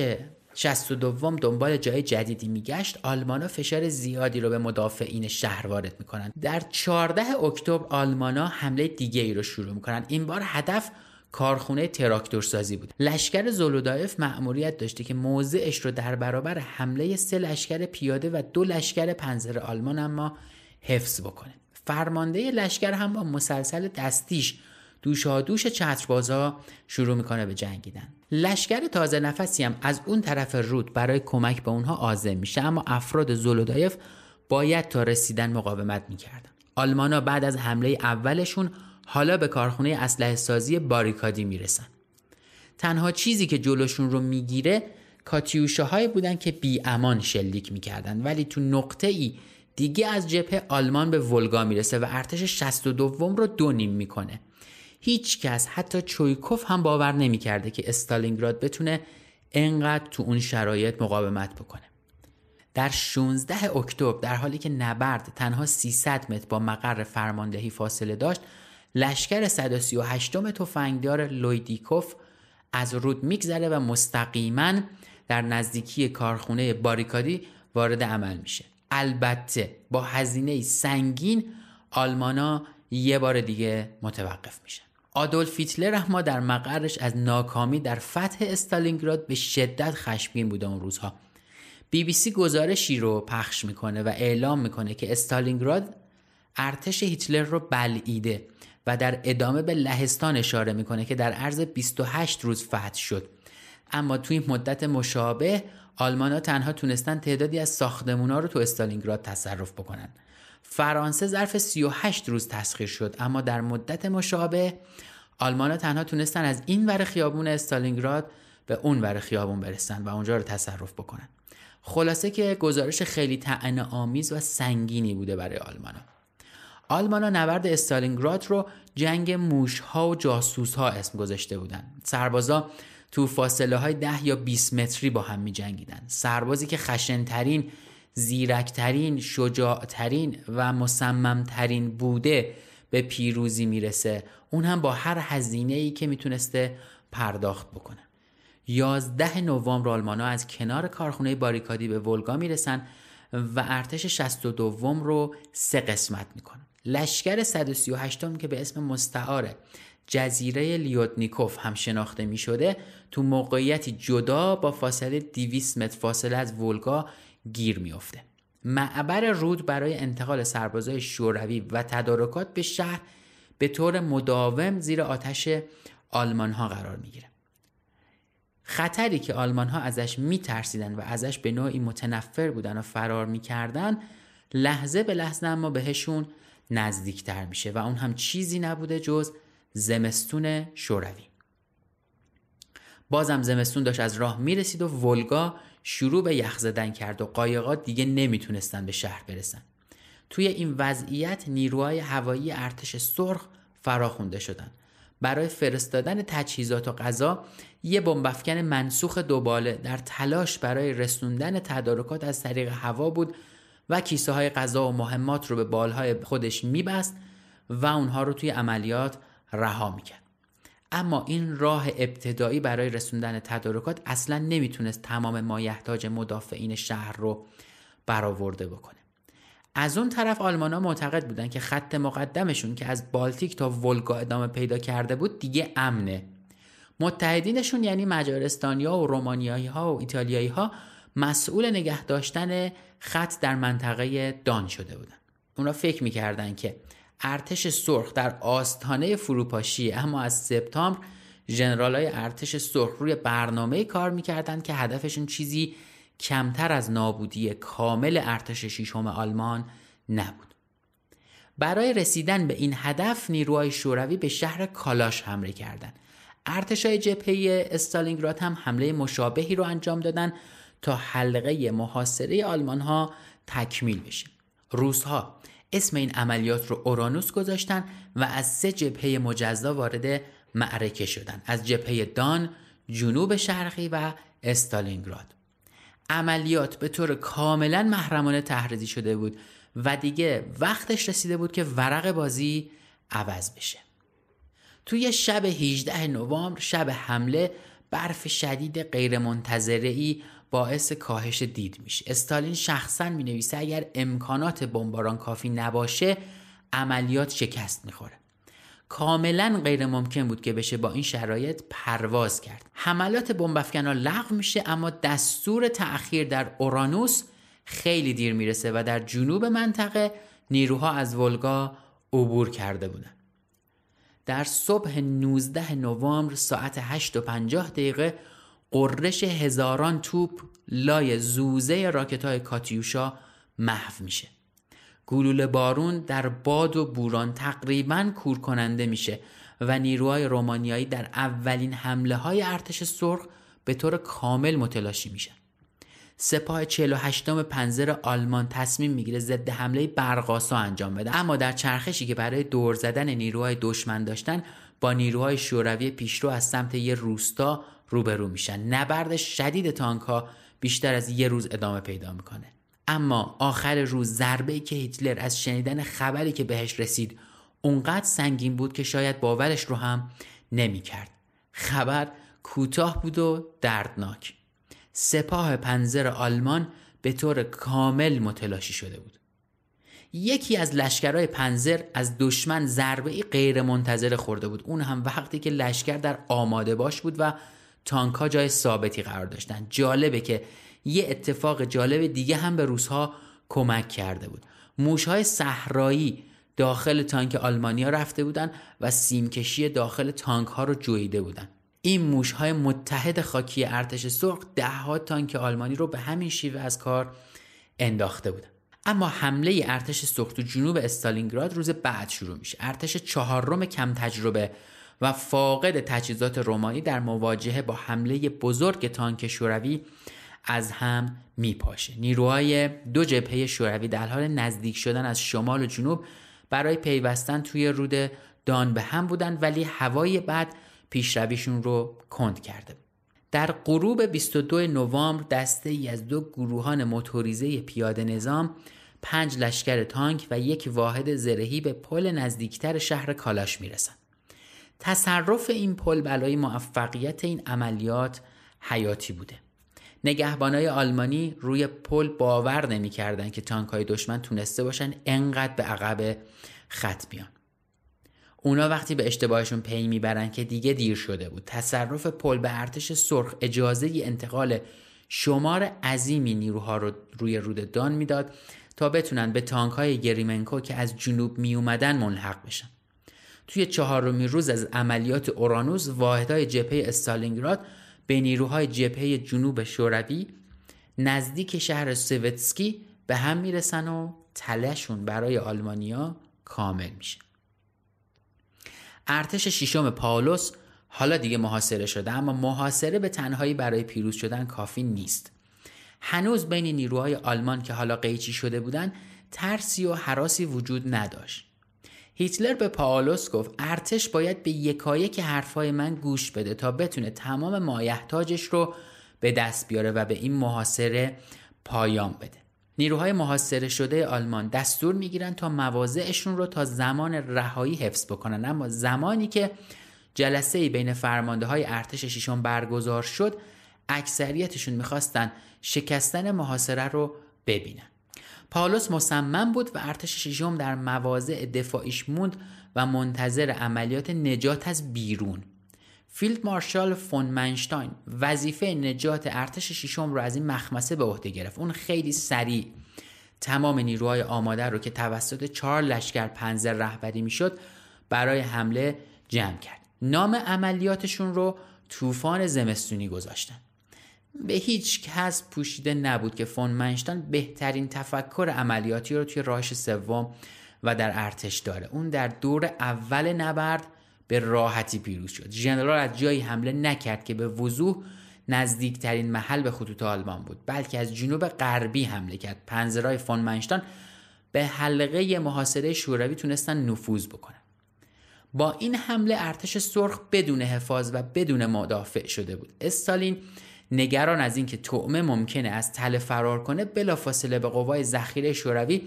62 دنبال جای جدیدی میگشت آلمانا فشار زیادی رو به مدافعین شهر وارد می‌کنند. در 14 اکتبر آلمانا حمله دیگه ای رو شروع می‌کنن این بار هدف کارخونه تراکتورسازی بود. لشکر زولودایف مأموریت داشته که موضعش رو در برابر حمله سه لشکر پیاده و دو لشکر پنزر آلمان اما حفظ بکنه. فرمانده لشکر هم با مسلسل دستیش دوش چتربازا شروع می‌کنه به جنگیدن. لشکر تازه نفسی هم از اون طرف رود برای کمک به اونها آزم میشه اما افراد زولودایف باید تا رسیدن مقاومت می‌کردن. آلمانا بعد از حمله اولشون حالا به کارخونه اسلحه سازی باریکادی می‌رسن. تنها چیزی که جلوشون رو می‌گیره کاتیوشه هایی بودن که بی امان شلیک می‌کردن. ولی تو نقطه ای دیگه از جبهه آلمان به ولگا می‌رسه و ارتش 62 رو دو نیم می‌کنه. هیچ کس حتی چویکوف هم باور نمی‌کرده که استالینگراد بتونه انقدر تو اون شرایط مقاومت بکنه. در 16 اکتبر در حالی که نبرد تنها 300 متر با مقر فرماندهی فاصله داشت لشکر 138 تفنگدار لویدیکوف از رود میگذره و مستقیما در نزدیکی کارخونه باریکادی وارد عمل میشه. البته با هزینه سنگین آلمانا یه بار دیگه متوقف میشن. آدولف هیتلر اما در مقرش از ناکامی در فتح استالینگراد به شدت خشمگین بوده اون روزها. بی بی سی گزارشی رو پخش می‌کنه و اعلام می‌کنه که استالینگراد ارتش هیتلر رو بلعیده و در ادامه به لهستان اشاره می‌کنه که در عرض 28 روز فتح شد. اما توی مدت مشابه آلمان ها تنها تونستن تعدادی از ساختمون ها رو تو استالینگراد تصرف بکنن. فرانسه ظرف 38 روز تسخیر شد اما در مدت مشابه آلمان ها تنها تونستن از این ور خیابون استالینگراد به اون ور خیابون برسن و اونجا رو تصرف بکنن. خلاصه که گزارش خیلی طعن آمیز و سنگینی بوده برای آلمان ها. آلمان ها نبرد استالینگراد رو جنگ موش ها و جاسوس ها اسم گذاشته بودن. سربازا تو فاصله های ده یا 20 متری با هم می جنگیدن سربازی که خشنترین زیرکترین شجاعترین و مصممترین بوده به پیروزی می‌رسه. اون هم با هر هزینه ای که می‌تونسته پرداخت بکنه. 11 نوامبر آلمانا از کنار کارخونه باریکادی به ولگا می‌رسن و ارتش 62 رو سه قسمت می‌کنن. لشکر 138 که به اسم مستعار جزیره لیودنیکوف هم شناخته می شده تو موقعیتی جدا با فاصله 200 متر فاصله از ولگا گیر میافته. معبر رود برای انتقال سربازای شوروی و تدارکات به شهر به طور مداوم زیر آتش آلمان ها قرار می‌گیره. خطری که آلمان ها ازش میترسیدن و ازش به نوعی متنفر بودن و فرار می‌کردن لحظه به لحظه اما بهشون نزدیکتر میشه و اون هم چیزی نبوده جز زمستون شوروی. بازم زمستون داشت از راه می‌رسید و ولگا شروع به یخ زدن کرد و قایقات دیگه نمی‌تونستن به شهر برسن. توی این وضعیت نیروهای هوایی ارتش سرخ فراخونده شدن. برای فرستادن تجهیزات و غذا یه بمبافکن منسوخ دوباله در تلاش برای رسوندن تدارکات از طریق هوا بود و کیسه های غذا و مهمات رو به بالهای خودش میبست و اونها رو توی عملیات رها می‌کرد. اما این راه ابتدایی برای رسوندن تدارکات اصلا نمی‌تونست تمام مایحتاج مدافعین شهر رو برآورده بکنه. از اون طرف آلمان ها معتقد بودن که خط مقدمشون که از بالتیک تا ولگا ادامه پیدا کرده بود دیگه امنه. متحدینشون یعنی مجارستانیا و رومانیایی ها و ایتالیایی ها مسئول نگه داشتن خط در منطقه دان شده بودن. اونا فکر می‌کردن که ارتش سرخ در آستانه فروپاشی اما از سپتامبر ژنرال های ارتش سرخ روی برنامه کار می‌کردند که هدفشون چیزی کمتر از نابودی کامل ارتش شیشم آلمان نبود. برای رسیدن به این هدف نیروهای شوروی به شهر کالاش حمله کردند. ارتش های جبهه استالینگراد هم حمله مشابهی رو انجام دادن تا حلقه محاصره آلمان ها تکمیل بشه. روس ها اسم این عملیات رو اورانوس گذاشتن و از سه جبهه مجزا وارد معرکه شدن. از جبهه دان، جنوب شرقی و استالینگراد. عملیات به طور کاملا محرمانه تحریزی شده بود و دیگه وقتش رسیده بود که ورق بازی عوض بشه. توی شب 18 نوامبر شب حمله برف شدید غیرمنتظره باعث کاهش دید میشه. استالین شخصا می نویسه اگر امکانات بمباران کافی نباشه عملیات شکست می‌خوره. کاملا غیر ممکن بود که بشه با این شرایط پرواز کرد. حملات بمبافکن ها لغو میشه اما دستور تأخیر در اورانوس خیلی دیر می‌رسه و در جنوب منطقه نیروها از ولگا عبور کرده بودن. در صبح 19 نوامبر ساعت 8 و 50 دقیقه قررش هزاران توپ لای زوزه راکت های کاتیوشا محو میشه. گلوله بارون در باد و بوران تقریبا کور کننده میشه و نیروهای رومانیایی در اولین حمله های ارتش سرخ به طور کامل متلاشی میشن. سپاه 48 پنزر آلمان تصمیم می‌گیره ضد حمله برقاسا انجام بده. اما در چرخشی که برای دور زدن نیروهای دشمن داشتن با نیروهای شوروی پیشرو از سمت یه روستا روبرو میشن. نبرد شدید تانک ها بیشتر از یه روز ادامه پیدا می‌کنه. اما آخر روز ضربه که هیتلر از شنیدن خبری که بهش رسید اونقدر سنگین بود که شاید باورش رو هم نمی‌کرد. خبر کوتاه بود و دردناک. سپاه پنزر آلمان به طور کامل متلاشی شده بود. یکی از لشکرهای پنزر از دشمن ضربه ای غیر منتظر خورده بود. اون هم وقتی که لشکر در آماده باش بود و تانک ها جای ثابتی قرار داشتن. جالبه که یه اتفاق جالب دیگه هم به روسها کمک کرده بود. موشهای صحرایی داخل تانک آلمانیا رفته بودن و سیمکشی داخل تانک ها رو جویده بودن. این موشهای متحد خاکی ارتش سرخ دهها تانک آلمانی رو به همین شیوه از کار انداخته بودن. اما حمله ارتش سرخ تو جنوب استالینگراد روز بعد شروع میشه. ارتش چهارم کم تجربه و فاقد تجهیزات رومانی در مواجهه با حمله بزرگ تانک شوروی از هم میپاشه. نیروهای دو جبهه شوروی در حال نزدیک شدن از شمال و جنوب برای پیوستن توی رود دان به هم بودن ولی هوای بعد پیشرویشون رو کند کرده. در غروب 22 نوامبر دسته ای از دو گروهان موتوریزه پیاده نظام پنج لشکر تانک و یک واحد زرهی به پل نزدیکتر شهر کالاش می‌رسن تصرف این پل برای موفقیت این عملیات حیاتی بوده. نگهبانای آلمانی روی پل باور نمی‌کردند که تانک های دشمن تونسته باشن انقدر به عقب خط بیان. اونا وقتی به اشتباهشون پی می‌برن که دیگه دیر شده بود. تصرف پل به ارتش سرخ اجازه انتقال شمار عظیمی نیروها رو روی رود دان می‌داد تا بتونن به تانک های گریمنکو که از جنوب می اومدن ملحق بشن. توی چهارمی روز از عملیات اورانوس واحدهای جبهه استالینگراد به نیروهای جبهه جنوب شوروی نزدیک شهر سوتسکی به هم می‌رسن و تلشون برای آلمانیا کامل میشه. ارتش ششم پاولوس حالا دیگه محاصره شده اما محاصره به تنهایی برای پیروز شدن کافی نیست. هنوز بین نیروهای آلمان که حالا قیچی شده بودند ترسی و حراسی وجود نداشت. هیتلر به پاولوس گفت ارتش باید به یکایک حرفای من گوش بده تا بتونه تمام مایحتاجش رو به دست بیاره و به این محاصره پایان بده. نیروهای محاصره شده آلمان دستور می‌گیرن تا مواضعشون رو تا زمان رهایی حفظ بکنن. اما زمانی که جلسه بین فرمانده های ارتش ششم برگزار شد اکثریتشون می‌خواستن شکستن محاصره رو ببینن. پاولوس مصمم بود و ارتش ششم در مواضع دفاعیش موند و منتظر عملیات نجات از بیرون. فیلد مارشال فون منشتاین وظیفه نجات ارتش ششم رو از این مخمسه به عهده گرفت. اون خیلی سریع تمام نیروهای آماده رو که توسط چهار لشکر پنزر رهبری می‌شد برای حمله جمع کرد. نام عملیاتشون رو طوفان زمستونی گذاشتن. به هیچ کس پوشیده نبود که فون منشتان بهترین تفکر عملیاتی رو توی راهش سوم و در ارتش داره. اون در دور اول نبرد به راحتی پیروز شد. ژنرال از جایی حمله نکرد که به وضوح نزدیکترین محل به خطوط آلمان بود بلکه از جنوب غربی حمله کرد. پنزرهای فون منشتان به حلقه محاصره شوروی تونستن نفوذ بکنن. با این حمله ارتش سرخ بدون حفاظ و بدون مدافع شده بود. استالین نگران از اینکه طعمه ممکنه از تله فرار کنه بلافاصله به قوای ذخیره شوروی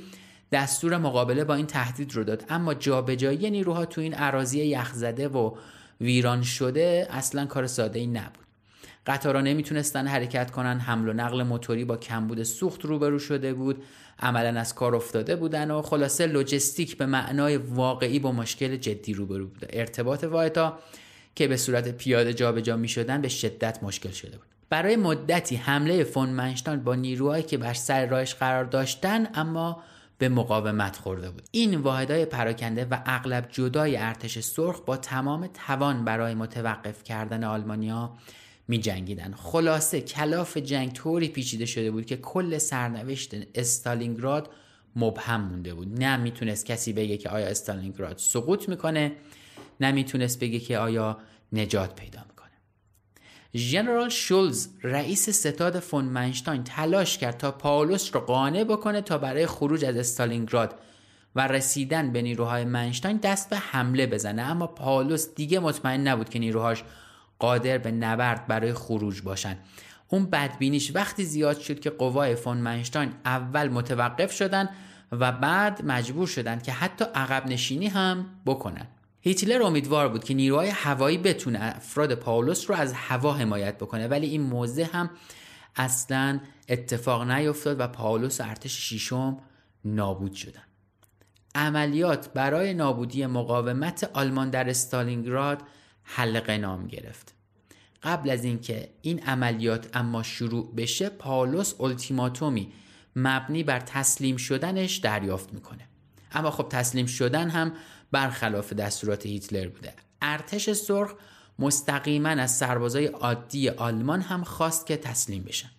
دستور مقابله با این تهدید رو داد. اما جابجایی نیروها تو این اراضی یخزده و ویران شده اصلا کار ساده ای نبود. قطارا نمی‌تونستن حرکت کنن حمل و نقل موتوری با کمبود سوخت روبرو شده بود عملا از کار افتاده بودن و خلاصه لوجستیک به معنای واقعی با مشکل جدی روبرو بوده. ارتباط واحدها که به صورت پیاده جابجا می شدن به شدت مشکل شده بود. برای مدتی حمله فون منشتان با نیروهایی که بر سر راهش قرار داشتن اما به مقاومت خورده بود این واحدهای پراکنده و اغلب جدای ارتش سرخ با تمام توان برای متوقف کردن آلمانیا می جنگیدن. خلاصه کلاف جنگ طوری پیچیده شده بود که کل سرنوشت استالینگراد مبهم مونده بود نه می‌تونست کسی بگه که آیا استالینگراد سقوط می‌کنه نه می‌تونست بگه که آیا نجات پیدا ژنرال شولز رئیس ستاد فون منشتاین تلاش کرد تا پاولوس را قانع بکنه تا برای خروج از استالینگراد و رسیدن به نیروهای منشتاین دست به حمله بزنه. اما پاولوس دیگه مطمئن نبود که نیروهاش قادر به نبرد برای خروج باشن. اون بدبینیش وقتی زیاد شد که قوای فون منشتاین اول متوقف شدن و بعد مجبور شدن که حتی عقب نشینی هم بکنن. هیتلر امیدوار بود که نیروهای هوایی بتونه افراد پاولوس رو از هوا حمایت بکنه ولی این موضع هم اصلا اتفاق نیفتاد و پاولوس و ارتش شیشم نابود شدن. عملیات برای نابودی مقاومت آلمان در استالینگراد حلقه نام گرفت. قبل از اینکه این عملیات اما شروع بشه پاولوس التیماتومی مبنی بر تسلیم شدنش دریافت می‌کنه. اما خب تسلیم شدن هم برخلاف دستورات هیتلر بوده. ارتش سرخ مستقیما از سربازای عادی آلمان هم خواست که تسلیم بشن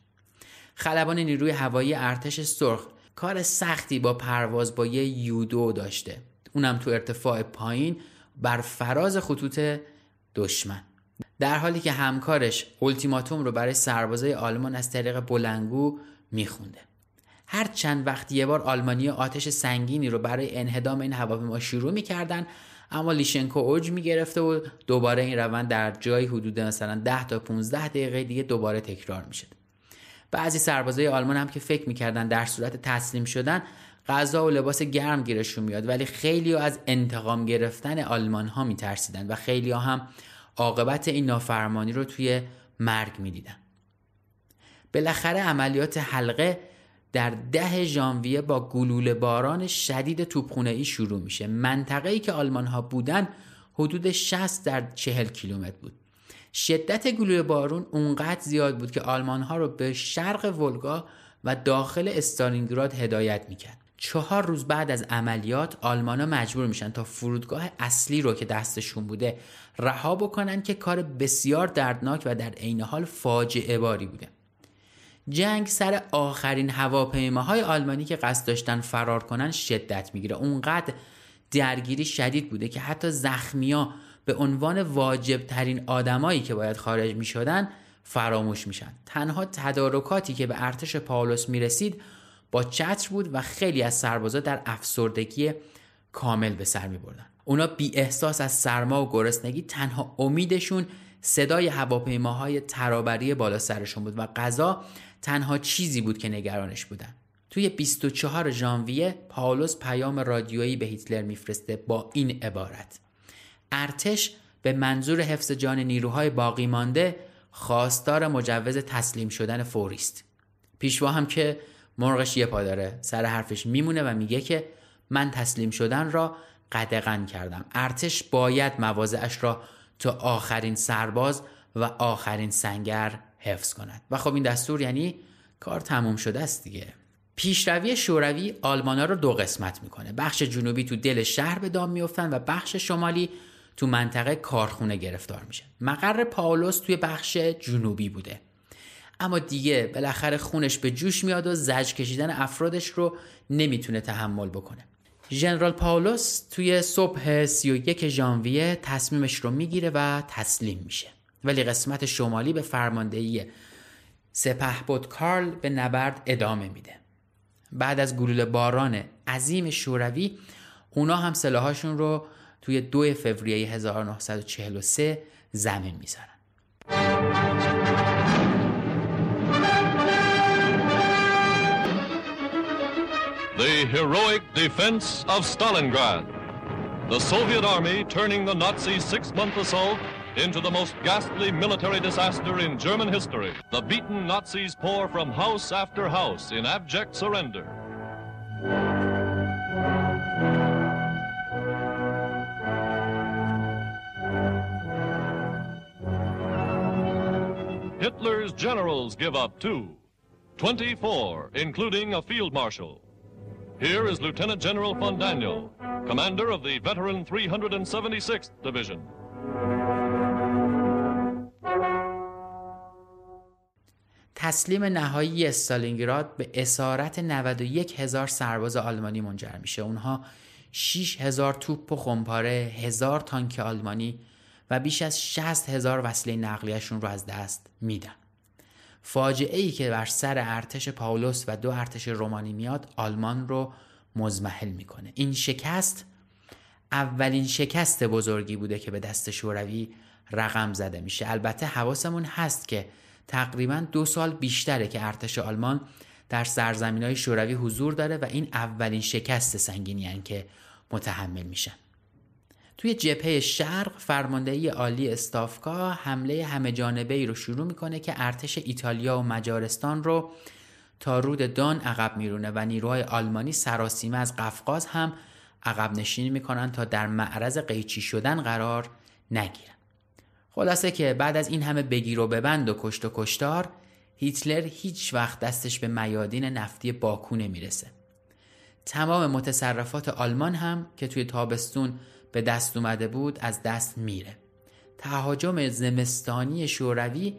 خلبان نیروی هوایی ارتش سرخ کار سختی با پرواز با یه یودو داشته. اونم تو ارتفاع پایین بر فراز خطوط دشمن. در حالی که همکارش التیماتوم رو برای سربازای آلمان از طریق بلنگو میخونده. هر چند وقت یه بار آلمانی آتش سنگینی رو برای انهدام این هواپیما شروع می‌کردن اما لیشنکو اوج می‌گرفته و دوباره این روند در جای حدود مثلا 10 تا 15 دقیقه دیگه دوباره تکرار می‌شد. بعضی سربازای آلمان هم که فکر می‌کردن در صورت تسلیم شدن غذا و لباس گرم گیرشون میاد ولی خیلی از انتقام گرفتن آلمان ها میترسیدن و خیلی ها هم عاقبت این نافرمانی رو توی مرگ می‌دیدن. بالاخره عملیات حلقه در ده ژانویه با گلوله باران شدید توپخونه ای شروع میشه. منطقه ای که آلمان ها بودن حدود 60 در 40 کیلومتر بود. شدت گلوله بارون اونقدر زیاد بود که آلمان ها رو به شرق ولگا و داخل استالینگراد هدایت می‌کرد. چهار روز بعد از عملیات آلمانا مجبور میشن تا فرودگاه اصلی رو که دستشون بوده رها بکنن که کار بسیار دردناک و در عین حال فاجعه باری بوده. جنگ سر آخرین هواپیماهای آلمانی که قصد داشتن فرار کنن شدت می‌گیره اونقدر درگیری شدید بوده که حتی زخمیا به عنوان واجب ترین آدمایی که باید خارج می شدن فراموش میشن تنها تدارکاتی که به ارتش پاولوس می رسید با چتر بود و خیلی از سربازا در افسردگی کامل به سر می بردن. اونا بی احساس از سرما و گرسنگی تنها امیدشون صدای هواپیماهای ترابری بالا سرشون بود و غذا تنها چیزی بود که نگرانش بودن توی 24 ژانویه پاولوس پیام رادیویی به هیتلر میفرسته با این عبارت. ارتش به منظور حفظ جان نیروهای باقی مانده خواستار مجوز تسلیم شدن فوری است. پیشوا هم که مرغش یه پا داره سر حرفش میمونه و میگه که من تسلیم شدن را قدغن کردم. ارتش باید مواضعش را تا آخرین سرباز و آخرین سنگر حفظ کند و خب این دستور یعنی کار تموم شده است دیگه. پیشروی شوروی آلمانا رو دو قسمت می‌کنه. بخش جنوبی تو دل شهر به دام میفتن و بخش شمالی تو منطقه کارخونه گرفتار میشه. مقر پاولوس توی بخش جنوبی بوده. اما دیگه بالاخره خونش به جوش میاد و زج کشیدن افرادش رو نمی‌تونه تحمل بکنه. ژنرال پاولوس توی صبح 31 ژانویه تصمیمش رو می‌گیره و تسلیم میشه. ولی قسمت شمالی به فرماندهی بود کارل به نبرد ادامه میده بعد از گلوله باران عظیم شوروی اونا هم سلاحاشون رو توی دو فوریه 1943 زمین می‌ذارن The heroic defense of Stalingrad. The Soviet army turning the Nazi six-month assault into the most ghastly military disaster in German history. The beaten Nazis pour from house after house in abject surrender. Hitler's generals give up too. 24, including a field marshal. Here is Lieutenant General von Daniel, commander of the veteran 376th Division. تسلیم نهایی استالینگراد به اسارت 91 هزار سرباز آلمانی منجر میشه. اونها 6 هزار توپ و خمپاره هزار تانک آلمانی و بیش از 60 هزار وسیله نقلیهشون رو از دست میدن. فاجعه ای که بر سر ارتش پاولوس و دو ارتش رومانی میاد آلمان رو مزمحل می‌کنه. این شکست اولین شکست بزرگی بوده که به دست شوروی رقم زده میشه. البته حواسمون هست که تقریبا دو سال بیشتره که ارتش آلمان در سرزمین های شوروی حضور داره و این اولین شکست سنگینی که متحمل میشن. توی جبهه شرق فرماندهی عالی استافکا حمله همه جانبه ای رو شروع می‌کنه که ارتش ایتالیا و مجارستان رو تا رود دان عقب میرونه و نیروهای آلمانی سراسیمه از قفقاز هم عقب نشینی می‌کنن تا در معرض قیچی شدن قرار نگیرن. خلاصه که بعد از این همه بگیر و ببند و کشت و کشتار هیتلر هیچ وقت دستش به میادین نفتی باکو نمی‌رسه. تمام متصرفات آلمان هم که توی تابستون به دست اومده بود از دست میره. تهاجم زمستانی شوروی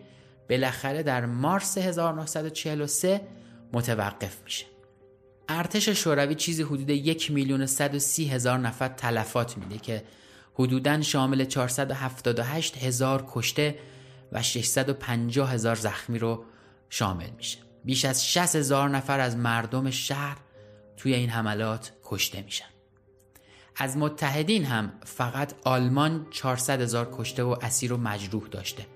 بالاخره در مارس 1943 متوقف میشه. ارتش شوروی چیزی حدود یک میلیون و هزار نفر تلفات میده که حدوداً شامل 478 هزار کشته و 650 هزار زخمی رو شامل میشه. بیش از 60 هزار نفر از مردم شهر توی این حملات کشته میشن. از متحدین هم فقط آلمان 400 هزار کشته و اسیر و مجروح داشته.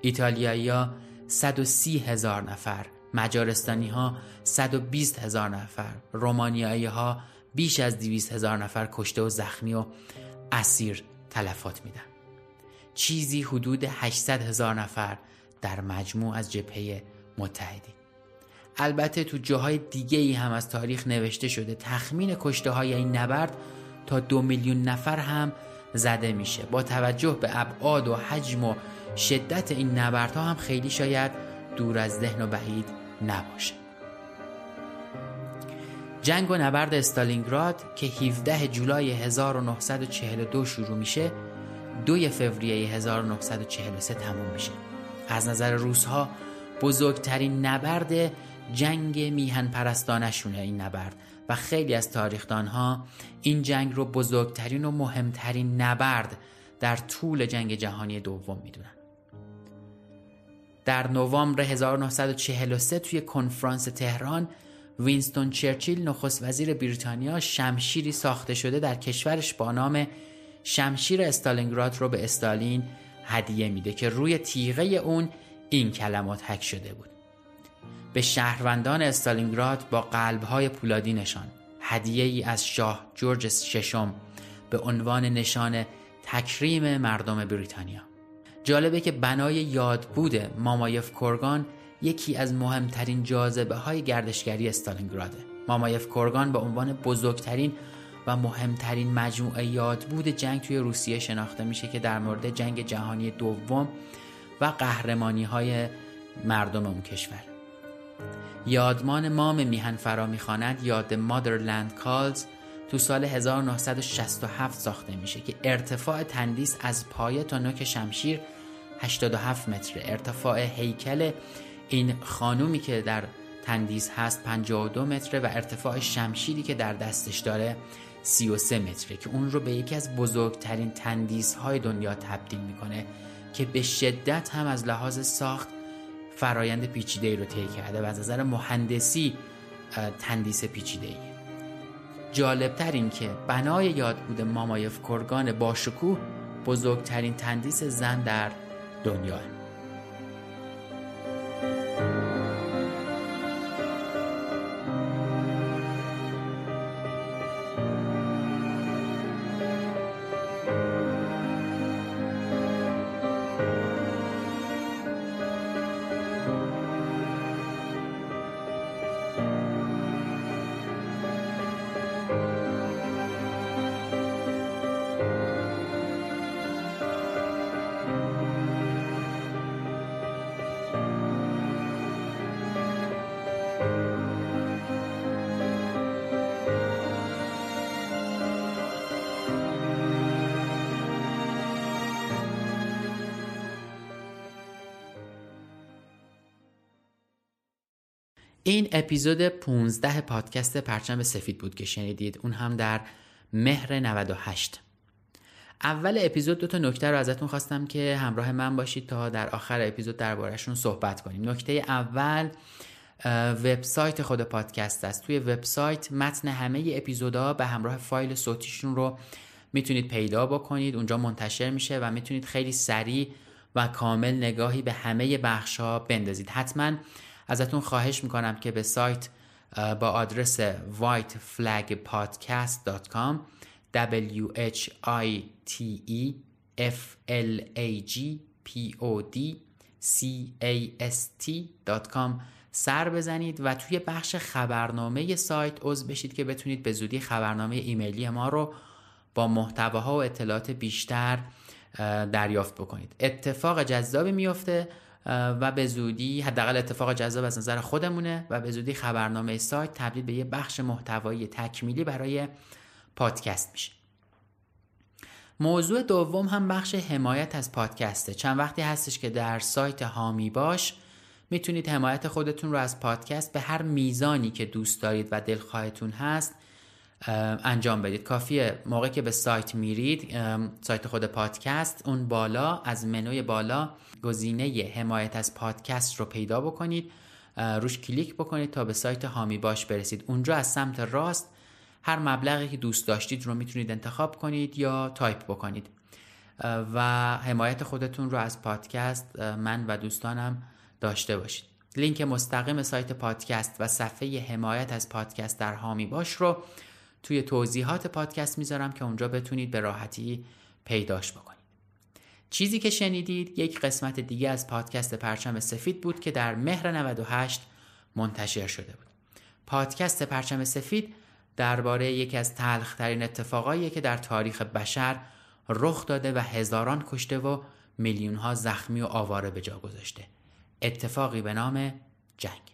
ایتالیایی ها 130 هزار نفر مجارستانی ها 120 هزار نفر رومانیایی ها بیش از 200 هزار نفر کشته و زخمی و اسیر تلفات میدن. چیزی حدود 800 هزار نفر در مجموع از جبهه متحدی. البته تو جاهای دیگه ای هم از تاریخ نوشته شده تخمین کشته های این نبرد تا دو میلیون نفر هم زده میشه. با توجه به ابعاد و حجم و شدت این نبردها هم خیلی شاید دور از ذهن و بعید نباشه. جنگ و نبرد استالینگراد که 17 جولای 1942 شروع میشه 2 فوریه 1943 تموم میشه. از نظر روسها بزرگترین نبرد جنگ میهن پرستانشونه این نبرد و خیلی از تاریخدانها این جنگ رو بزرگترین و مهمترین نبرد در طول جنگ جهانی دوم می‌دونن. در نوامبر 1943 توی کنفرانس تهران وینستون چرچیل نخست وزیر بریتانیا شمشیری ساخته شده در کشورش با نام شمشیر استالینگراد رو به استالین هدیه میده که روی تیغه اون این کلمات حک شده بود. به شهروندان استالینگراد با قلبهای پولادی نشان. هدیه ای از شاه جورج ششم به عنوان نشان تکریم مردم بریتانیا. جالبه که بنای یادبود مامایف کورگان یکی از مهمترین جاذبه های گردشگری استالینگراده. مامایف کورگان به عنوان بزرگترین و مهمترین مجموعه یادبود جنگ توی روسیه شناخته میشه که در مورد جنگ جهانی دوم و قهرمانی های مردم اون کشور. یادمان مام میهن فرا می‌خواند یاد مادرلند کالز تو سال 1967 ساخته میشه که ارتفاع تندیس از پایه تا نوک شمشیر 87 متر ارتفاع هیکل این خانومی که در تندیس هست 52 متره و ارتفاع شمشیری که در دستش داره 33 متره که اون رو به یکی از بزرگترین تندیس های دنیا تبدیل می‌کنه که به شدت هم از لحاظ ساخت فرایند پیچیده ای رو طی کرده و از نظر مهندسی تندیس پیچیده ای جالبتر این که بنای یاد بوده مامایف کرگان باشکوه بزرگترین تندیس زن در دنیا این اپیزود 15 پادکست پرچم سفید بود که شنیدید. اون هم در مهر 98 اول اپیزود دو تا نکته رو ازتون خواستم که همراه من باشید تا در آخر اپیزود دربارهشون صحبت کنیم. نکته اول وبسایت خود پادکست است. توی وبسایت متن همه اپیزودها به همراه فایل صوتیشون رو می‌تونید پیدا بکنید. اونجا منتشر میشه و می‌تونید خیلی سریع و کامل نگاهی به همه بخش ها بندازید. حتما ازتون خواهش می‌کنم که به سایت با آدرس whiteflagpodcast.com w h i t e f l a g p o d c a s t.com سر بزنید و توی بخش خبرنامه سایت عضو بشید که بتونید به زودی خبرنامه ایمیلی ما رو با محتواها و اطلاعات بیشتر دریافت بکنید. اتفاق جذابی میفته و به زودی حداقل اتفاق جذاب از نظر خودمونه و به زودی خبرنامه سایت تبدیل به یه بخش محتوایی تکمیلی برای پادکست میشه. موضوع دوم هم بخش حمایت از پادکسته. چند وقتی هستش که در سایت هامی باش می‌تونید حمایت خودتون رو از پادکست به هر میزانی که دوست دارید و دلخواهتون هست انجام بدید. کافیه. موقعی که به سایت میرید سایت خود پادکست اون بالا از منوی بالا گزینه حمایت از پادکست رو پیدا بکنید. روش کلیک بکنید تا به سایت حامی باش برسید. اونجا از سمت راست هر مبلغی که دوست داشتید رو می‌تونید انتخاب کنید یا تایپ بکنید. و حمایت خودتون رو از پادکست من و دوستانم داشته باشید. لینک مستقیم سایت پادکست و صفحه حمایت از پادکست در حامی باش رو توی توضیحات پادکست می‌ذارم که اونجا بتونید به راحتی پیداش بکنید. چیزی که شنیدید یک قسمت دیگه از پادکست پرچم سفید بود که در مهر 98 منتشر شده بود. پادکست پرچم سفید درباره یکی از تلخترین اتفاقایی که در تاریخ بشر رخ داده و هزاران کشته و میلیون ها زخمی و آواره به جا گذاشته. اتفاقی به نام جنگ.